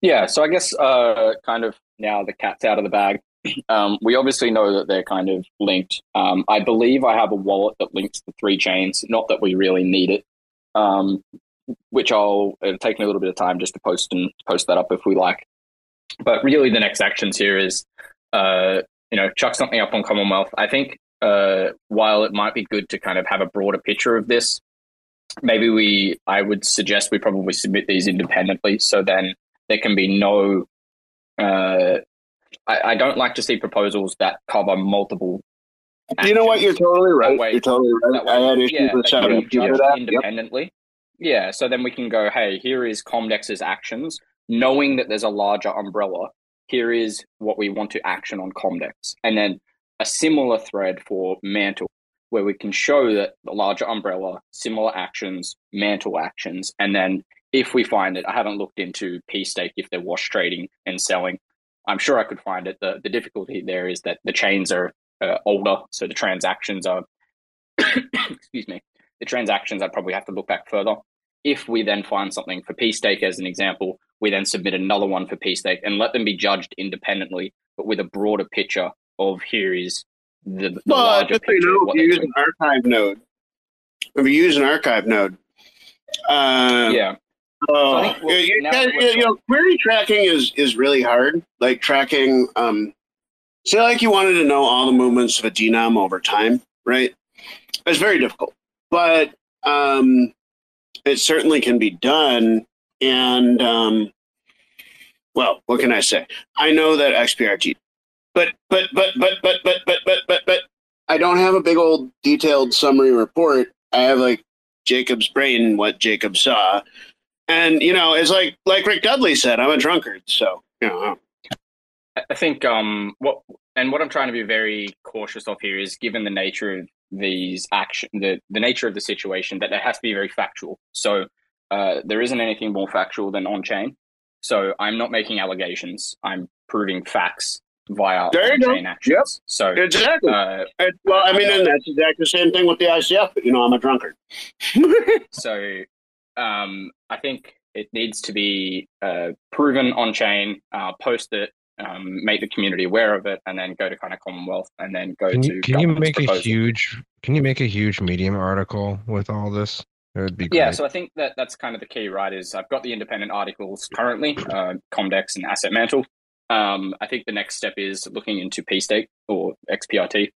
Yeah, so I guess uh, kind of now the cat's out of the bag. Um, we obviously know that they're kind of linked. Um, I believe I have a wallet that links the three chains. Not that we really need it, um, which I'll it'll take me a little bit of time just to post and post that up if we like. But really, the next actions here is uh, you know chuck something up on Commonwealth. I think uh, while it might be good to kind of have a broader picture of this, maybe we I would suggest we probably submit these independently. So then there can be no uh, I, I, don't like to see proposals that cover multiple. You know what? You're totally right. Way, You're totally right. I had issues yeah, with setting independently. Yep. Yeah, so then we can go, hey, here is Comdex's actions, knowing that there's a larger umbrella. Here is what we want to action on Comdex, and then a similar thread for Mantle, where we can show that the larger umbrella, similar actions, Mantle actions, and then if we find it, I haven't looked into pSTAKE if they're wash trading and selling. I'm sure I could find it. The the difficulty there is that the chains are uh, older, so the transactions are excuse me. The transactions I'd probably have to look back further. If we then find something for pSTAKE as an example, we then submit another one for pSTAKE and let them be judged independently, but with a broader picture of here is the, the well, larger picture. You know, if you use an archive node, if you use an archive node, uh, yeah, Oh, we'll, you, you, you, know, query tracking is is really hard. Like tracking, um, say, like you wanted to know all the movements of a denom over time, right? It's very difficult, but um, it certainly can be done. And um, well, what can I say? I know that XPRT, but but but but but but but but but but I don't have a big old detailed summary report. I have like Jacob's brain, what Jacob saw and you know, it's like like Rick Dudley said, I'm a drunkard, so you know. I think um what and what I'm trying to be very cautious of here is given the nature of these action the the nature of the situation that it has to be very factual. So uh, there isn't anything more factual than on chain. So I'm not making allegations. I'm proving facts via there you chain actions. Yep. So exactly. Uh, well, I mean, and that's exactly the same thing with the ICF. But you know, I'm a drunkard. so um, I think it needs to be uh, proven on chain, uh, post it, um, make the community aware of it, and then go to kind of Commonwealth, and then go can to. Can you make proposal. a huge? Can you make a huge Medium article with all this? It would be great. Yeah, so I think that that's kind of the key, right? Is I've got the independent articles currently, uh, Comdex and Asset Mantle. Um, I think the next step is looking into pSTAKE or XPRT,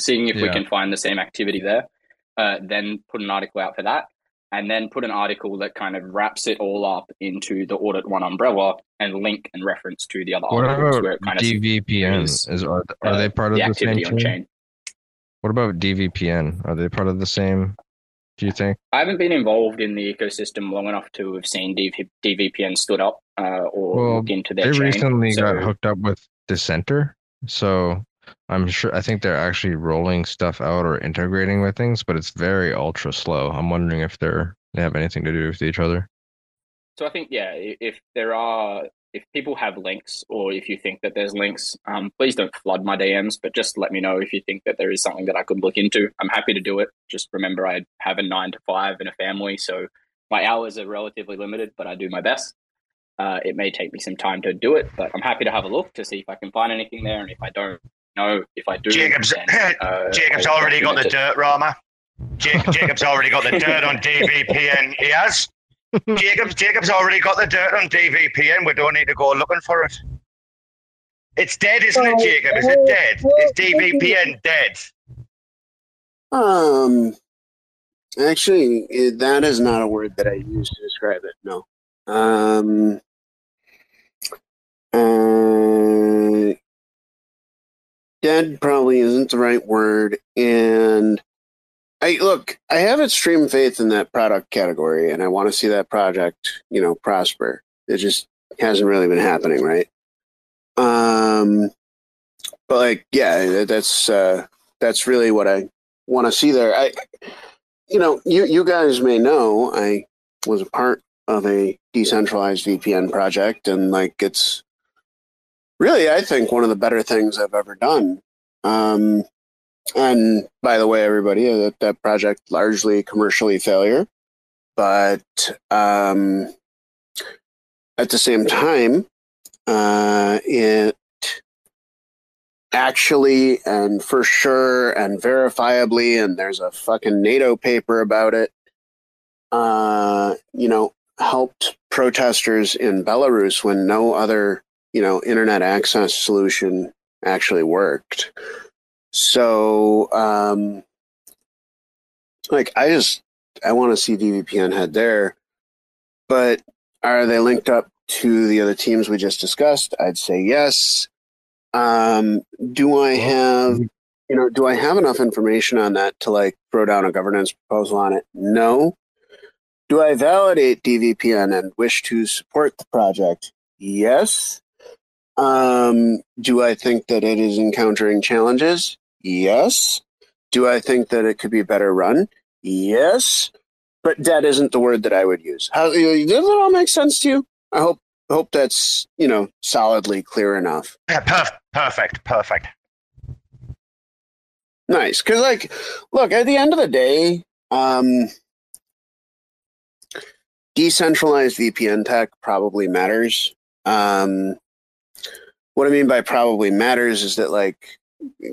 seeing if yeah. we can find the same activity there. Uh, then put an article out for that and then put an article that kind of wraps it all up into the audit one umbrella and link and reference to the other what articles about where it kind DVPN? of is, is are, are uh, they part of the, the, same chain? chain? What about DVPN? Are they part of the same? Do you think? I haven't been involved in the ecosystem long enough to have seen DV, DVPN stood up uh, or well, looked into their they chain. recently so, got hooked up with Dissenter, so I'm sure I think they're actually rolling stuff out or integrating with things, but it's very ultra slow. I'm wondering if they're they have anything to do with each other. So I think yeah, if there are if people have links or if you think that there's links, um, please don't flood my DMs, but just let me know if you think that there is something that I could look into. I'm happy to do it. Just remember I have a nine to five and a family, so my hours are relatively limited, but I do my best. Uh, it may take me some time to do it, but I'm happy to have a look to see if I can find anything there. And if I don't know, if I do, Jacob's, then, uh, Jacob's already got the dirt, Rarma. Jacob's already got the dirt on DVPN. He has. Jacob's Jacob's already got the dirt on DVPN. We don't need to go looking for it. It's dead, isn't it, Jacob? Is it dead? Is DVPN dead? Um, actually, that is not a word that I use to describe it. No. Um. Uh, dead probably isn't the right word. And I look, I have extreme faith in that product category, and I want to see that project, you know, prosper. It just hasn't really been happening, right? Um, but like, yeah, that's uh, that's really what I want to see there. I, you know, you you guys may know I was a part of a decentralized VPN project, and like it's really, I think, one of the better things I've ever done. Um, and by the way, everybody, uh, that that project largely commercially failure, but um, at the same time, uh, it actually and for sure and verifiably, and there's a fucking NATO paper about it. Uh, you know, helped protesters in Belarus when no other, you know, internet access solution actually worked. So, um, like, I just I want to see DVPN head there, but are they linked up to the other teams we just discussed? I'd say yes. Um, do I have you know do I have enough information on that to like throw down a governance proposal on it? No. Do I validate DVPN and wish to support the project? Yes. Um, do I think that it is encountering challenges? Yes. Do I think that it could be better run? Yes. But that isn't the word that I would use. How does that all make sense to you? I hope hope that's you know solidly clear enough. Yeah, perf- perfect, perfect. Nice, because like, look, at the end of the day, um, decentralized VPN tech probably matters. Um, what I mean by probably matters is that like,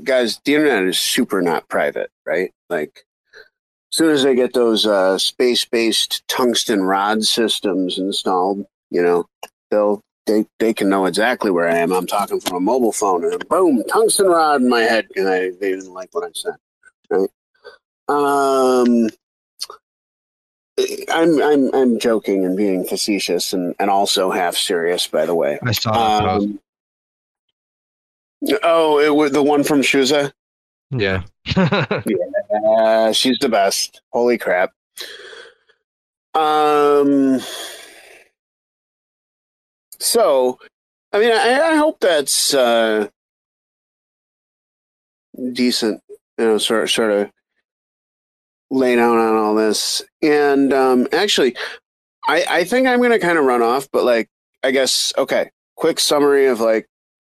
guys, the internet is super not private, right? Like, as soon as they get those uh, space-based tungsten rod systems installed, you know, they'll they they can know exactly where I am. I'm talking from a mobile phone, and boom, tungsten rod in my head, and I they didn't like what I said. Right? Um, I'm I'm I'm joking and being facetious, and and also half serious, by the way. I saw Um, oh, it was the one from Shuza. Yeah. Yeah, she's the best. Holy crap. Um. So, I mean, I, I hope that's uh, decent. You know, sort of, sort of lay down on all this. And um, actually, I I think I'm going to kind of run off, but like, I guess okay. Quick summary of like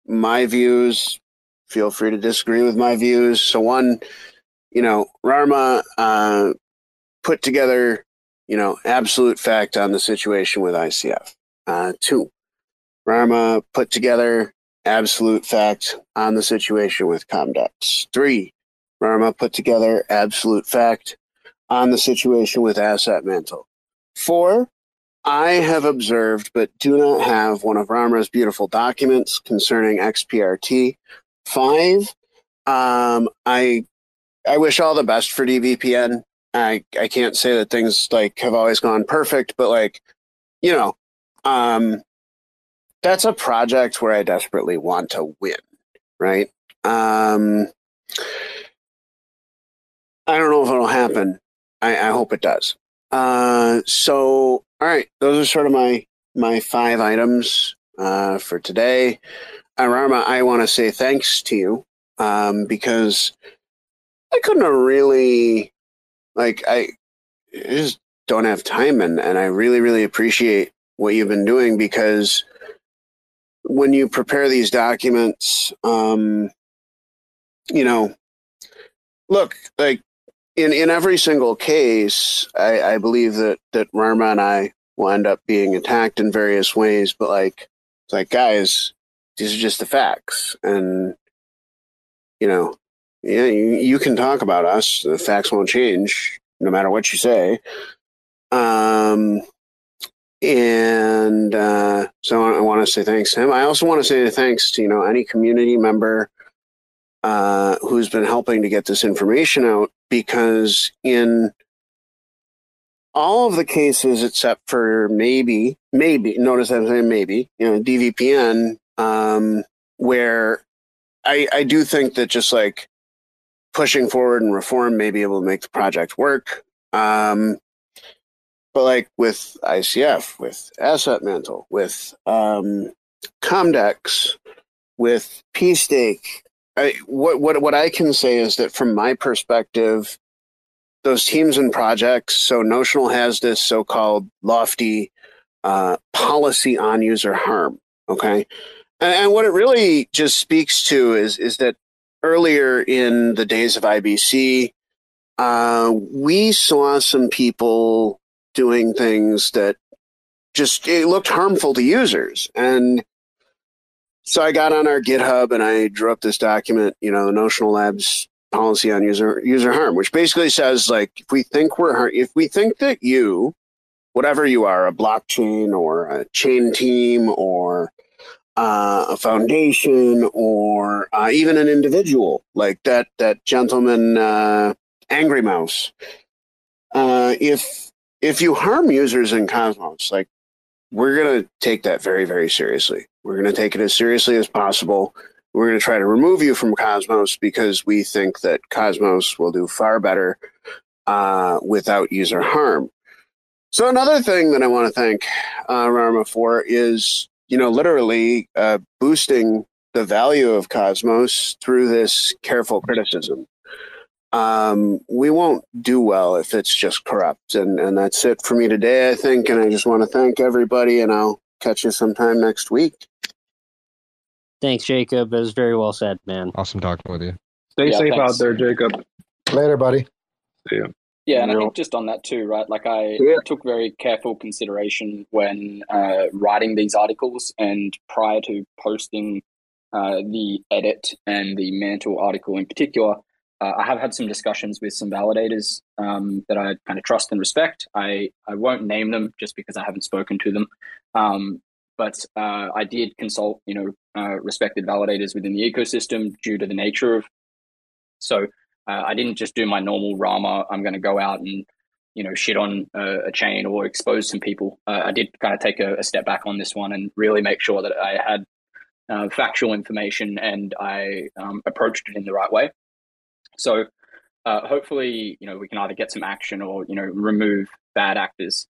my views. Feel free to disagree with my views. So one, you know, Rarma uh, put together, you know, absolute fact on the situation with ICF. Uh, two, Rarma put together absolute fact on the situation with Comdex. Three, Rarma put together absolute fact on the situation with Asset Mantle. Four, I have observed but do not have one of Rarma's beautiful documents concerning XPRT. Five, um, I I wish all the best for DVPN. I I can't say that things like have always gone perfect, but like, you know, um, that's a project where I desperately want to win, right? Um, I don't know if it'll happen. I, I hope it does. Uh, so, all right, those are sort of my my five items uh, for today. Arama, I want to say thanks to you um, because I couldn't have really like I just don't have time, and and I really really appreciate what you've been doing because when you prepare these documents, um, you know, look like in in every single case, I, I believe that that Rarma and I will end up being attacked in various ways. But like, it's like guys, these are just the facts, and you know, yeah, you, you can talk about us. The facts won't change no matter what you say. Um, and uh, so I want to say thanks to him. I also want to say thanks to you know any community member uh, who's been helping to get this information out because in all of the cases except for maybe maybe notice I'm saying maybe you know DVPN um, where I, I do think that just like pushing forward and reform may be able to make the project work. Um, but like with ICF, with Asset Mantle, with um, Comdex, with pSTAKE, I, what what what I can say is that from my perspective, those teams and projects. So Notional has this so-called lofty uh, policy on user harm. Okay, and, and what it really just speaks to is is that earlier in the days of IBC, uh, we saw some people doing things that just it looked harmful to users and so I got on our GitHub and I drew up this document, you know, the Notional Labs policy on user user harm, which basically says like if we think we're if we think that you, whatever you are, a blockchain or a chain team or uh, a foundation or uh, even an individual like that that gentleman uh, Angry Mouse, uh, if if you harm users in Cosmos, like we're going to take that very, very seriously. We're going to take it as seriously as possible. We're going to try to remove you from Cosmos because we think that Cosmos will do far better uh, without user harm. So another thing that I want to thank uh, Rarma for is, you know, literally uh, boosting the value of Cosmos through this careful criticism um, we won't do well if it's just corrupt. And, and that's it for me today, I think. And I just want to thank everybody, and I'll catch you sometime next week. Thanks, Jacob. It was very well said, man. Awesome talking with you. Stay Yeah, safe thanks. out there, Jacob. Later, buddy. See ya. Yeah, and I think just on that too, right? Like I Yeah. took very careful consideration when uh, writing these articles, and prior to posting uh, the edit and the mantle article in particular, uh, I have had some discussions with some validators um, that I kind of trust and respect. I I won't name them just because I haven't spoken to them, um, but uh, I did consult, you know, uh, respected validators within the ecosystem due to the nature of. So uh, I didn't just do my normal Rarma. I'm going to go out and you know shit on a, a chain or expose some people. Uh, I did kind of take a, a step back on this one and really make sure that I had uh, factual information and I um, approached it in the right way. So uh, hopefully, you know, we can either get some action or you know remove bad actors.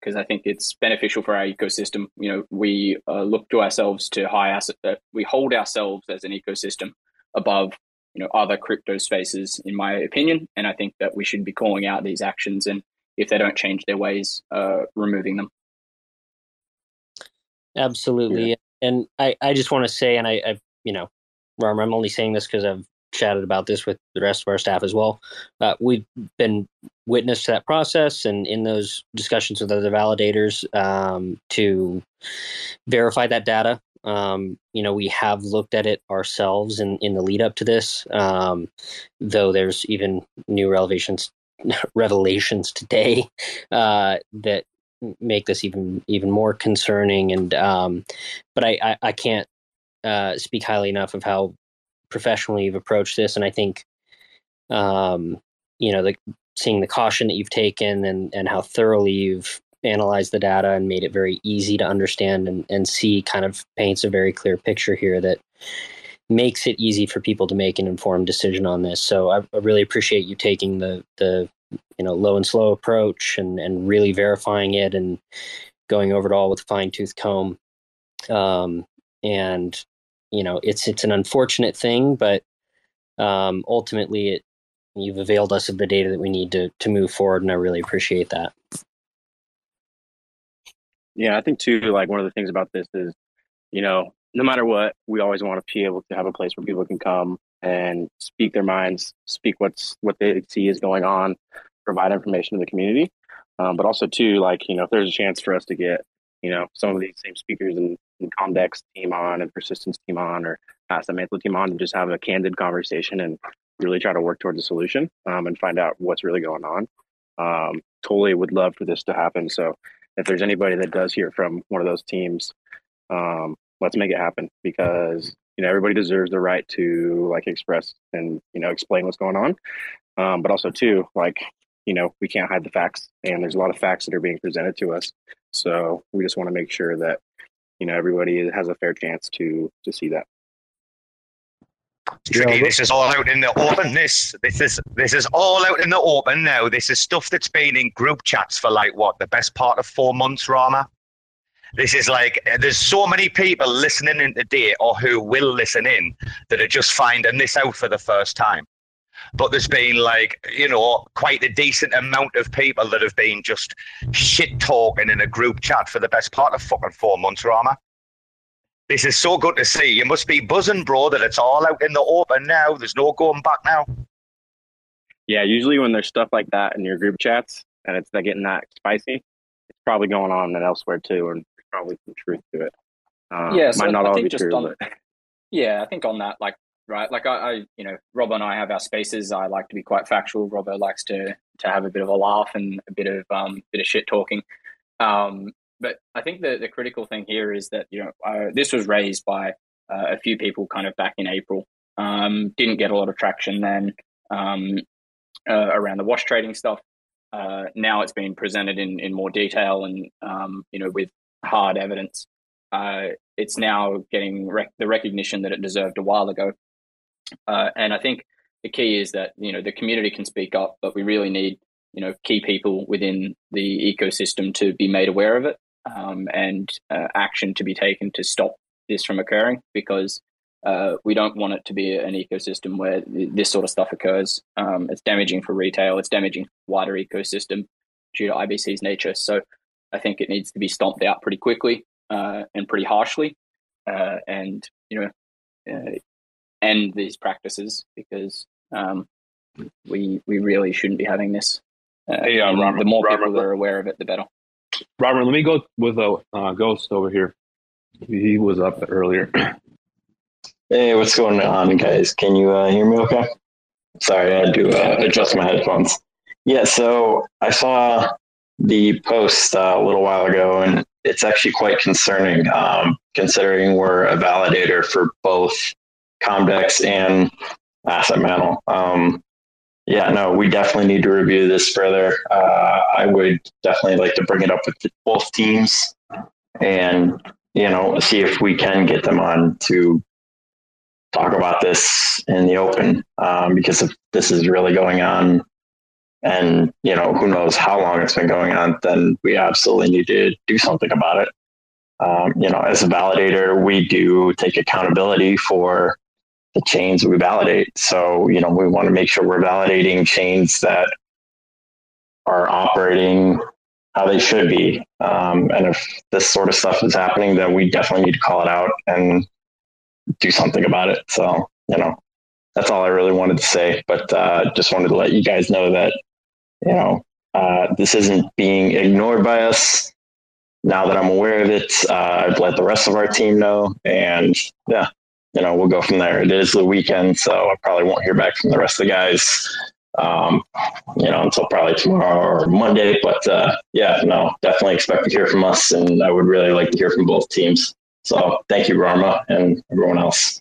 Because I think it's beneficial for our ecosystem. You know, we uh, look to ourselves to high asset, uh, we hold ourselves as an ecosystem above you know other crypto spaces in my opinion and i think that we should be calling out these actions and if they don't change their ways uh removing them Absolutely. And I, I just want to say, and I, I you know, Rarm, I'm only saying this because I've chatted about this with the rest of our staff as well. Uh, we've been witness to that process and in those discussions with other validators um, to verify that data. Um, you know, we have looked at it ourselves in, in the lead up to this, um, though there's even new revelations revelations today uh, that make this even even more concerning. And um, but I, I, I can't uh, speak highly enough of how professionally you've approached this, and I think um, you know the seeing the caution that you've taken and and how thoroughly you've analyzed the data and made it very easy to understand and, and see kind of paints a very clear picture here that makes it easy for people to make an informed decision on this. So I, I really appreciate you taking the the you know low and slow approach and and really verifying it and going over it all with a fine tooth comb. Um, and you know it's it's an unfortunate thing, but um, ultimately it you've availed us of the data that we need to to move forward, and I really appreciate that. Yeah, I think too, like one of the things about this is, you know, no matter what, we always want to be able to have a place where people can come and speak their minds, speak what's what they see is going on, provide information to the community. Um, but also too, like, you know, if there's a chance for us to get, you know, some of these same speakers and, and Comdex team on and persistence team on or the mantle team on and just have a candid conversation and really try to work towards a solution um, and find out what's really going on. Um, totally would love for this to happen. So if there's anybody that does hear from one of those teams, um, let's make it happen because you know everybody deserves the right to like express and you know explain what's going on. Um, but also too, like you know we can't hide the facts, and there's a lot of facts that are being presented to us. So we just want to make sure that you know everybody has a fair chance to to see that. Tricky. This is all out in the open. This this is this is all out in the open now. This is stuff that's been in group chats for like what the best part of four months, Rarma. This is like uh, there's so many people listening in today or who will listen in that are just finding this out for the first time. But there's been like, you know, quite a decent amount of people that have been just shit talking in a group chat for the best part of fucking four months, Rarma. This is so good to see. You must be buzzing, bro, that it's all out in the open now. There's no going back now. Yeah, usually when there's stuff like that in your group chats and it's getting that spicy, it's probably going on and elsewhere too, and there's probably some truth to it. Uh, yeah, so might not I all think be just true, on, but yeah, I think on that, like, right, like I, I, you know, Rob and I have our spaces. I like to be quite factual. Robo likes to to have a bit of a laugh and a bit of um, bit of shit talking. Um, but I think the the critical thing here is that you know this was raised by uh, a few people kind of back in April. Um, didn't get a lot of traction then um, uh, around the wash trading stuff. Uh, now it's been presented in, in more detail and um, you know with hard evidence. Uh, it's now getting rec- the recognition that it deserved a while ago. Uh, and I think the key is that you know the community can speak up, but we really need you know key people within the ecosystem to be made aware of it um, and uh, action to be taken to stop this from occurring because uh, we don't want it to be an ecosystem where this sort of stuff occurs. Um, it's damaging for retail. It's damaging wider ecosystem due to IBC's nature. So I think it needs to be stomped out pretty quickly uh, and pretty harshly, uh, and you know, uh, end these practices because um, we we really shouldn't be having this. Uh, Hey, uh, Robert- the more people Robert- that are aware of it, the better. Robert, let me go with a uh, ghost over here. He was up earlier. Hey, what's going on, guys? Can you uh, hear me okay? Sorry, I had to uh, adjust my headphones. Yeah, so I saw the post uh, a little while ago, and it's actually quite concerning um, considering we're a validator for both Comdex and Asset Mantle. Um, yeah, no, we definitely need to review this further. Uh, I would definitely like to bring it up with both teams and, you know, see if we can get them on to talk about this in the open um, because if this is really going on and you know who knows how long it's been going on then we absolutely need to do something about it um, you know as a validator we do take accountability for the chains we validate so you know we want to make sure we're validating chains that are operating how they should be um, and if this sort of stuff is happening then we definitely need to call it out and do something about it. So, you know, that's all I really wanted to say. But uh, just wanted to let you guys know that, you know, uh, this isn't being ignored by us. Now that I'm aware of it, uh, I've let the rest of our team know. And yeah, you know, we'll go from there. It is the weekend, so I probably won't hear back from the rest of the guys, um, you know, until probably tomorrow or Monday. But uh, yeah, no, definitely expect to hear from us. And I would really like to hear from both teams. So thank you, Rarma, and everyone else.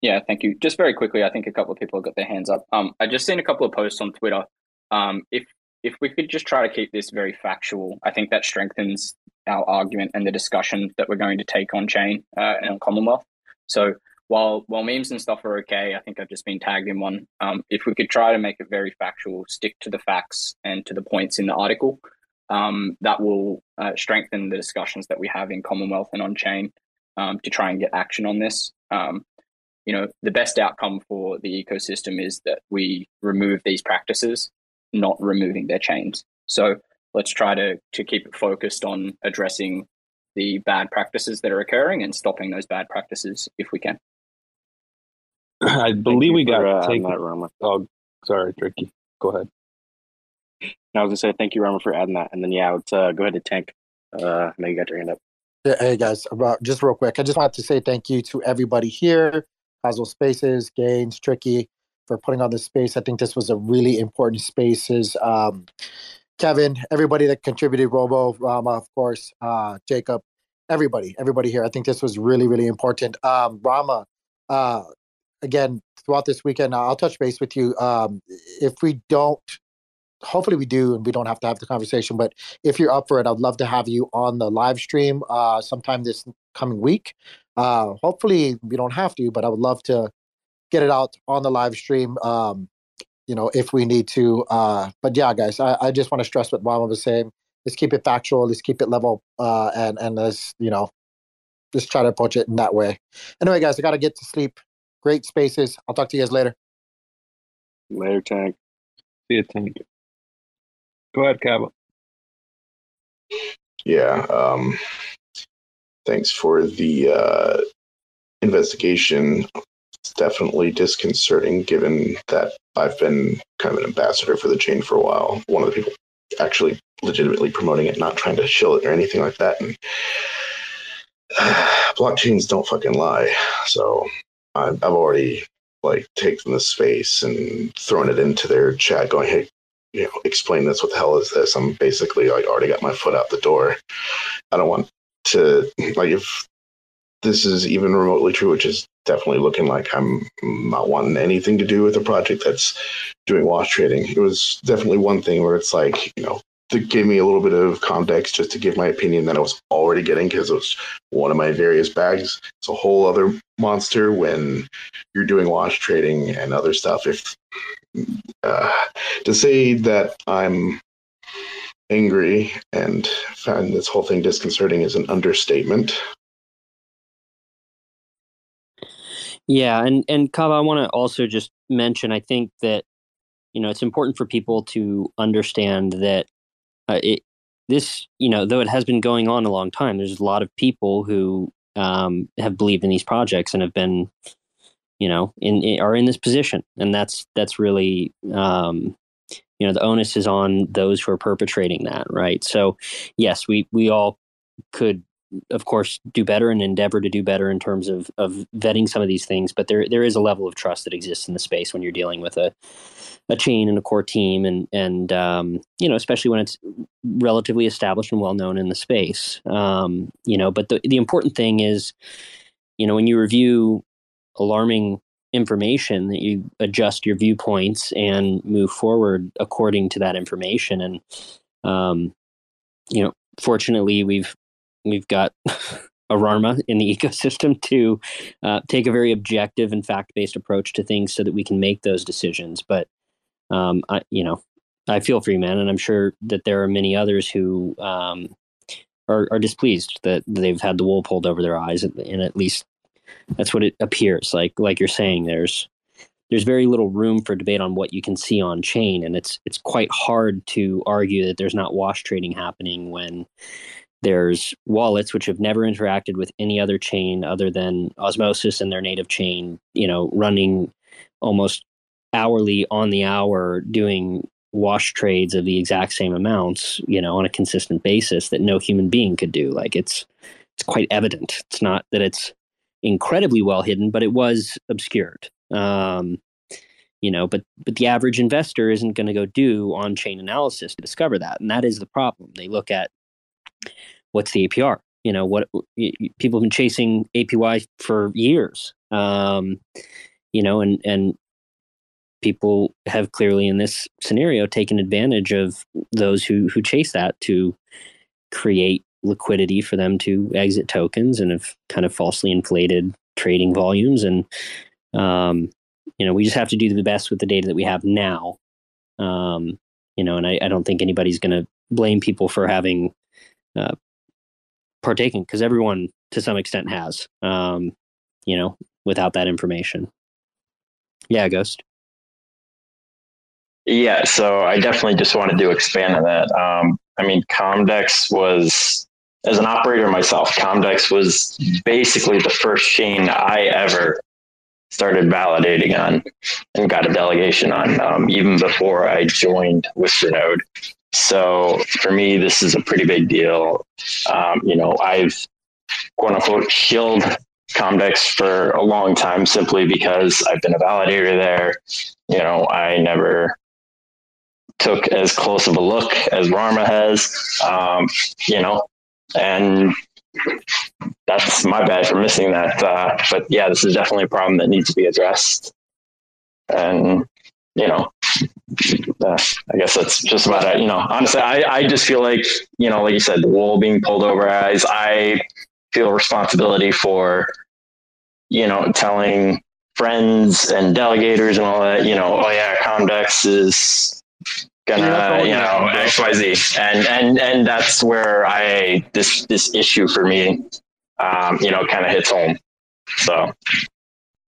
Yeah, thank you. Just very quickly, I think a couple of people have got their hands up. Um, I just seen a couple of posts on Twitter. Um, if if we could just try to keep this very factual, I think that strengthens our argument and the discussion that we're going to take on chain uh, and on Commonwealth. So while while memes and stuff are okay, I think I've just been tagged in one. Um, if we could try to make it very factual, stick to the facts and to the points in the article, um, that will uh, strengthen the discussions that we have in Commonwealth and on chain um, to try and get action on this. Um, you know, the best outcome for the ecosystem is that we remove these practices, not removing their chains. So let's try to to keep it focused on addressing the bad practices that are occurring and stopping those bad practices if we can. I believe we got for, uh, taken. that, Rarma. Oh, sorry, Tricky. Go ahead. I was gonna say thank you, Rarma, for adding that, and then yeah, let's uh, go ahead and tank. Uh, I know you got your hand up. Yeah, Hey guys, about just real quick, I just wanted to say thank you to everybody here, Cosmos Spaces, Gaines, Tricky, for putting on this space. I think this was a really important spaces. Um, Kevin, everybody that contributed, Robo, Rarma, of course, uh, Jacob, everybody, everybody here. I think this was really, really important. Um, Rarma, uh, again, throughout this weekend, I'll touch base with you. Um, if we don't hopefully we do and we don't have to have the conversation but if you're up for it i'd love to have you on the live stream uh sometime this coming week uh hopefully we don't have to but i would love to get it out on the live stream. Um, you know, if we need to. Uh, but yeah, guys, I, I just want to stress what Mama was saying. Let's keep it factual. Let's keep it level. Uh, and and let's you know, just try to approach it in that way. Anyway, guys, I got to get to sleep. Great spaces. I'll talk to you guys later. Later, Tank. See you, Tank. Go ahead, Cabo. Yeah. Um, thanks for the uh, investigation. It's definitely disconcerting given that I've been kind of an ambassador for the chain for a while. One of the people actually legitimately promoting it, not trying to shill it or anything like that. And uh, blockchains don't fucking lie. So I've, already like taken the space and thrown it into their chat, going, "Hey, you know, explain this. What the hell is this?" I'm basically like already got my foot out the door. I don't want to like if this is even remotely true, which is definitely looking like I'm not wanting anything to do with a project that's doing wash trading. It was definitely one thing where it's like, you know, to give me a little bit of context just to give my opinion that I was already getting because it was one of my various bags. It's a whole other monster when you're doing wash trading and other stuff. If uh, to say that I'm angry and find this whole thing disconcerting is an understatement. Yeah, and and Kava, I want to also just mention. I think that you know it's important for people to understand that uh, it this you know though it has been going on a long time. There's a lot of people who um, have believed in these projects and have been you know in, in are in this position, and that's that's really um, you know the onus is on those who are perpetrating that, right? So yes, we we all could of course do better and endeavor to do better in terms of of vetting some of these things but there there is a level of trust that exists in the space when you're dealing with a a chain and a core team and and um, you know especially when it's relatively established and well known in the space um, you know but the the important thing is you know when you review alarming information that you adjust your viewpoints and move forward according to that information and um, you know fortunately we've we've got Ararma in the ecosystem to uh, take a very objective and fact based approach to things so that we can make those decisions. But, um, I, you know, I feel for you, man. And I'm sure that there are many others who um, are, are displeased that they've had the wool pulled over their eyes. And at least that's what it appears like. Like you're saying, there's there's very little room for debate on what you can see on chain and it's it's quite hard to argue that there's not wash trading happening when there's wallets which have never interacted with any other chain other than Osmosis and their native chain, you know, running almost hourly on the hour doing wash trades of the exact same amounts, you know, on a consistent basis that no human being could do. Like it's it's quite evident. It's not that it's incredibly well hidden, but it was obscured. Um, you know, but but the average investor isn't going to go do on-chain analysis to discover that, and that is the problem. They look at what's the APR? You know, what people have been chasing APY for years. Um, you know, and and people have clearly in this scenario taken advantage of those who who chase that to create liquidity for them to exit tokens and have kind of falsely inflated trading volumes. And um, you know we just have to do the best with the data that we have now. Um, you know and I, I don't think anybody's going to blame people for having uh, partaken because everyone to some extent has um, you know without that information. Yeah ghost yeah so i definitely just wanted to expand on that um, i mean comdex was as an operator myself comdex was basically the first chain i ever started validating on and got a delegation on um, even before i joined Whispernode so for me, this is a pretty big deal. Um, you know, I've quote unquote killed Comdex for a long time simply because I've been a validator there. You know, I never took as close of a look as Rarma has. Um, you know, and that's my bad for missing that. Uh, but yeah, this is definitely a problem that needs to be addressed. And you know, uh, I guess that's just about it. You know, honestly, I, I just feel like, you know, like you said, the wool being pulled over eyes, I feel responsibility for, you know, telling friends and delegators and all that, you know, oh yeah, Comdex is gonna, you know, X Y Z, and and and that's where I this this issue for me, um, you know, kind of hits home. So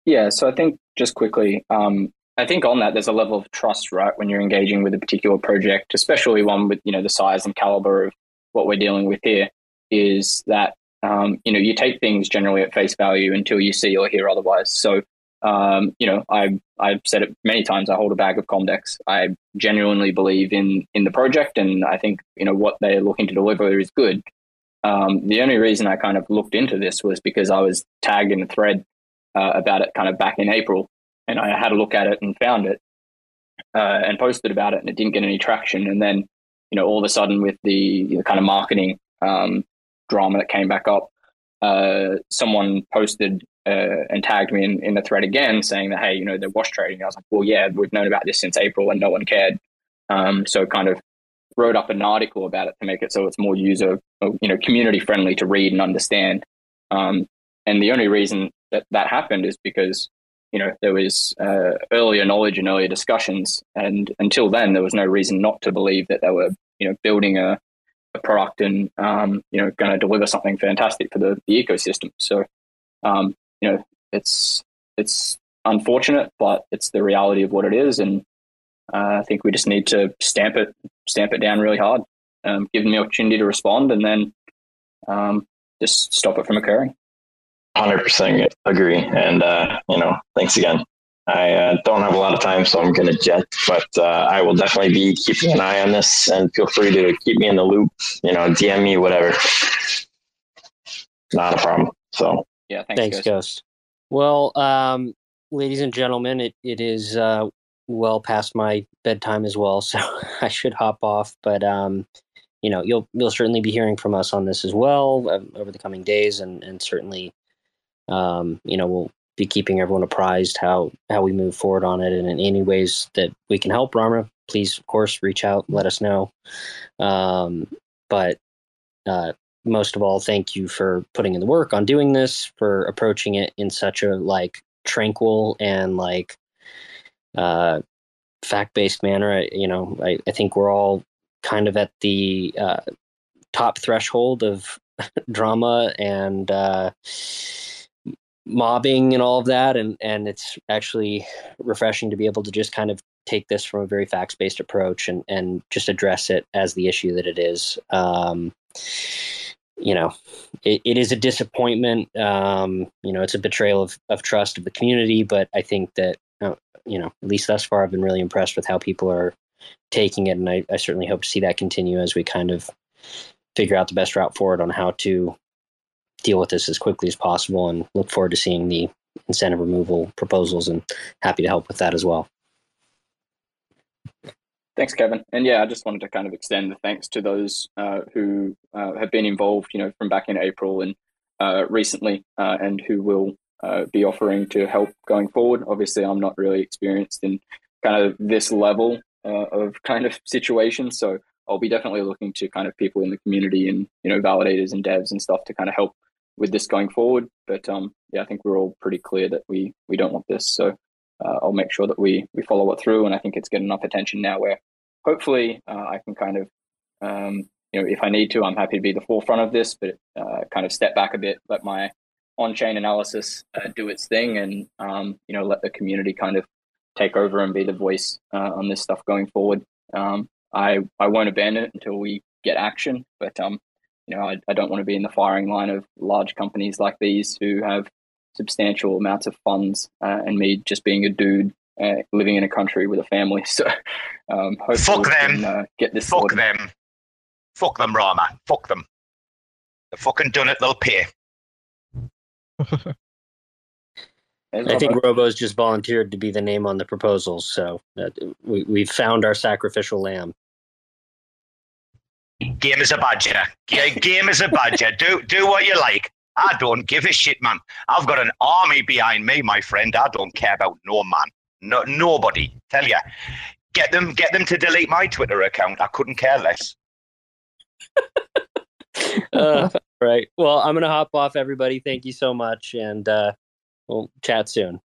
yeah, so I think just quickly, um, I think on that there's a level of trust, right, when you're engaging with a particular project, especially one with you know the size and caliber of what we're dealing with here, is that um, you know you take things generally at face value until you see or hear otherwise. So um, you know I I've said it many times. I hold a bag of Comdex. I genuinely believe in in the project, and I think you know what they're looking to deliver is good. Um, the only reason I kind of looked into this was because I was tagged in a thread uh, about it kind of back in April, and I had a look at it and found it uh, and posted about it, and it didn't get any traction. And then, you know, all of a sudden with the, kind of marketing um, drama that came back up, uh, someone posted uh, and tagged me in, in the thread again saying that, hey, you know, they're wash trading. I was like, well, yeah, we've known about this since April and no one cared. Um, so kind of wrote up an article about it to make it so it's more user, you know, community friendly to read and understand. Um, and the only reason that that happened is because you know there was uh, earlier knowledge and earlier discussions, and until then there was no reason not to believe that they were you know building a, a product and um, you know going to deliver something fantastic for the, the ecosystem. So um, you know it's it's unfortunate, but it's the reality of what it is, and uh, I think we just need to stamp it stamp it down really hard, um, give them the opportunity to respond, and then um, just stop it from occurring. Hundred percent agree, and uh, you know, thanks again. I uh, don't have a lot of time, so I'm going to jet, but uh, I will definitely be keeping an eye on this, and feel free to keep me in the loop. You know, DM me, whatever. Not a problem. So yeah, thanks, thanks Ghost. Ghost. Well, um, ladies and gentlemen, it it is uh, well past my bedtime as well, so I should hop off. But um, you know, you'll you'll certainly be hearing from us on this as well uh, over the coming days, and and certainly um, you know, we'll be keeping everyone apprised how how we move forward on it, and in any ways that we can help Rarma, please of course reach out, let us know. Um, but uh, most of all, thank you for putting in the work on doing this, for approaching it in such a like tranquil and like uh, fact based manner. I, you know, I, I think we're all kind of at the uh, top threshold of drama and uh, mobbing and all of that and and it's actually refreshing to be able to just kind of take this from a very facts based approach and and just address it as the issue that it is um you know it, it is a disappointment um you know it's a betrayal of, of trust of the community but i think that uh, you know at least thus far i've been really impressed with how people are taking it and I, I certainly hope to see that continue as we kind of figure out the best route forward on how to deal with this as quickly as possible and look forward to seeing the incentive removal proposals and happy to help with that as well. Thanks, Kevin. And yeah, I just wanted to kind of extend the thanks to those uh, who uh, have been involved, you know, from back in April and uh, recently, uh, and who will uh, be offering to help going forward. Obviously, I'm not really experienced in kind of this level uh, of kind of situation, so I'll be definitely looking to kind of people in the community and you know validators and devs and stuff to kind of help with this going forward. But um, yeah, I think we're all pretty clear that we we don't want this. So uh, I'll make sure that we we follow it through, and I think it's getting enough attention now where hopefully uh, I can kind of um, you know if I need to, I'm happy to be the forefront of this, but uh, kind of step back a bit, let my on-chain analysis uh, do its thing, and um, you know let the community kind of take over and be the voice uh, on this stuff going forward. Um, I I won't abandon it until we get action, but um, you know, I, I don't want to be in the firing line of large companies like these who have substantial amounts of funds, uh, and me just being a dude uh, living in a country with a family. So, um, fuck them. Can, uh, get this. Fuck sorted. them. Fuck them, Rarma. Fuck them. They're fucking done it. They'll pay. I think Robo's just volunteered to be the name on the proposals, so uh, we we've found our sacrificial lamb. Game is a badger. Game is a badger. Do do what you like. I don't give a shit, man. I've got an army behind me, my friend. I don't care about no man. No nobody. Tell ya. Get them get them to delete my Twitter account. I couldn't care less. uh, right. Well, I'm gonna hop off, everybody. Thank you so much, and uh, we'll chat soon.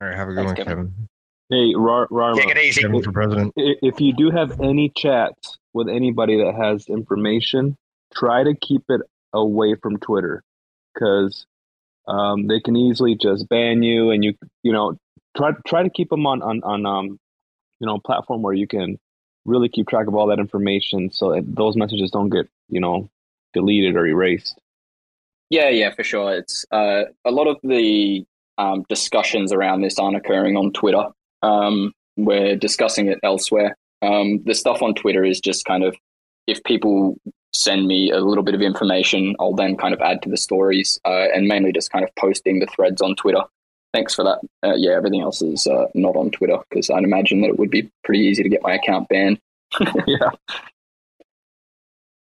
All right, have a good Thanks, one, Kevin. Hey, Rar- Rarma, Take it easy. Kevin for president. if you do have any chats with anybody that has information, try to keep it away from Twitter because um, they can easily just ban you, and you you know try try to keep them on on on um you know platform where you can really keep track of all that information so that those messages don't get you know deleted or erased. Yeah, yeah, for sure. It's uh, a lot of the um, discussions around this aren't occurring on Twitter. Um, we're discussing it elsewhere. Um, the stuff on Twitter is just kind of if people send me a little bit of information, I'll then kind of add to the stories uh, and mainly just kind of posting the threads on Twitter. Thanks for that. Uh, yeah, everything else is uh, not on Twitter because I'd imagine that it would be pretty easy to get my account banned. yeah.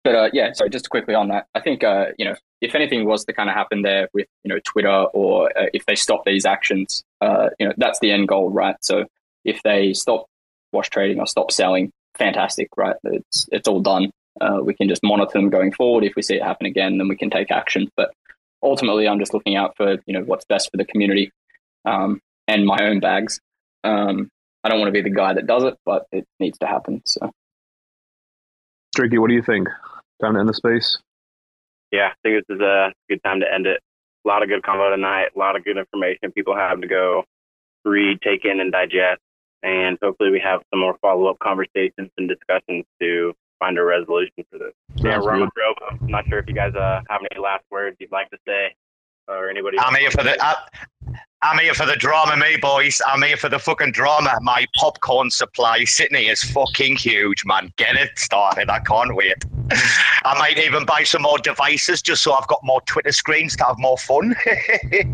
But uh, yeah, sorry, just quickly on that, I think uh, you know if anything was to kind of happen there with you know Twitter or uh, if they stop these actions, uh, you know that's the end goal, right? So if they stop wash trading or stop selling, fantastic, right? It's it's all done. Uh, we can just monitor them going forward. If we see it happen again, then we can take action. But ultimately, I'm just looking out for you know what's best for the community um, and my own bags. Um, I don't want to be the guy that does it, but it needs to happen. So. Tricky, what do you think? Time to end the space. yeah, I think this is a good time to end it. A lot of good combo tonight. A lot of good information people have to go read, take in, and digest. And hopefully, we have some more follow up conversations and discussions to find a resolution for this. yeah, Roman. Robo, I'm not sure if you guys uh, have any last words you'd like to say, or anybody. I'm else. here for the. I, I'm here for the drama, me boys. I'm here for the fucking drama. My popcorn supply Sydney, is fucking huge, man. Get it started. I can't wait. I might even buy some more devices just so I've got more Twitter screens to have more fun.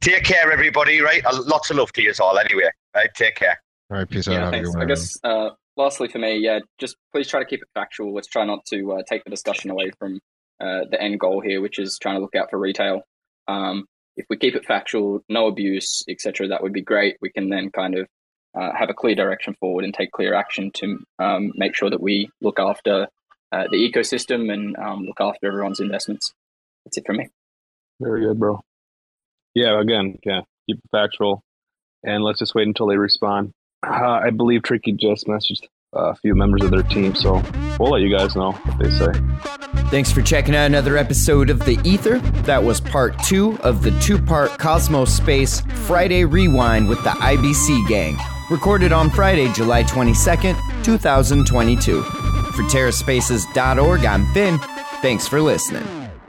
take care, everybody. Right, Uh, lots of love to you all. Anyway, right. Take care. All right, peace out. Yeah, Have thanks. I guess uh, lastly for me, yeah, just please try to keep it factual. Let's try not to uh, take the discussion away from uh, the end goal here, which is trying to look out for retail. Um, if we keep it factual, no abuse, etc., that would be great. We can then kind of uh, have a clear direction forward and take clear action to um, make sure that we look after uh, the ecosystem and um, look after everyone's investments. That's it from me. Very good, bro. Yeah, again, yeah, keep it factual, and let's just wait until they respond. Uh, I believe Tricky just messaged a few members of their team, so we'll let you guys know what they say. Thanks for checking out another episode of The Ether. That was part two of the two part Cosmos Space Friday Rewind with the IBC gang, recorded on Friday, July 22nd, 2022. For TerraSpaces.org, I'm Finn. Thanks for listening.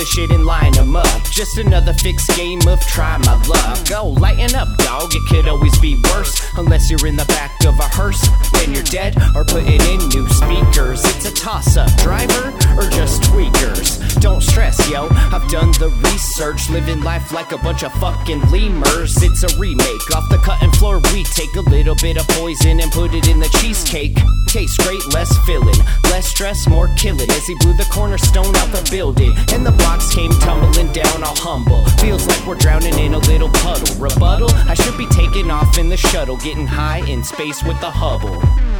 The shit and line 'em up. Just another fixed game of try my luck. Go, lighten up, dog. It could always be worse. Unless you're in the back of a hearse, then you're dead or putting in new speakers. It's a toss up, driver or just tweakers. Don't stress, yo. I've done the research, living life like a bunch of fucking lemurs. It's a remake off the cutting floor. We take a little bit of poison and put it in the cheesecake. Tastes great, less filling, less stress, more killing. As he blew the cornerstone out the building, and the blocks came tumbling down, all humble. Feels like we're drowning in a little puddle. Rebuttal? I should be taking off in the shuttle, getting high in space with the Hubble.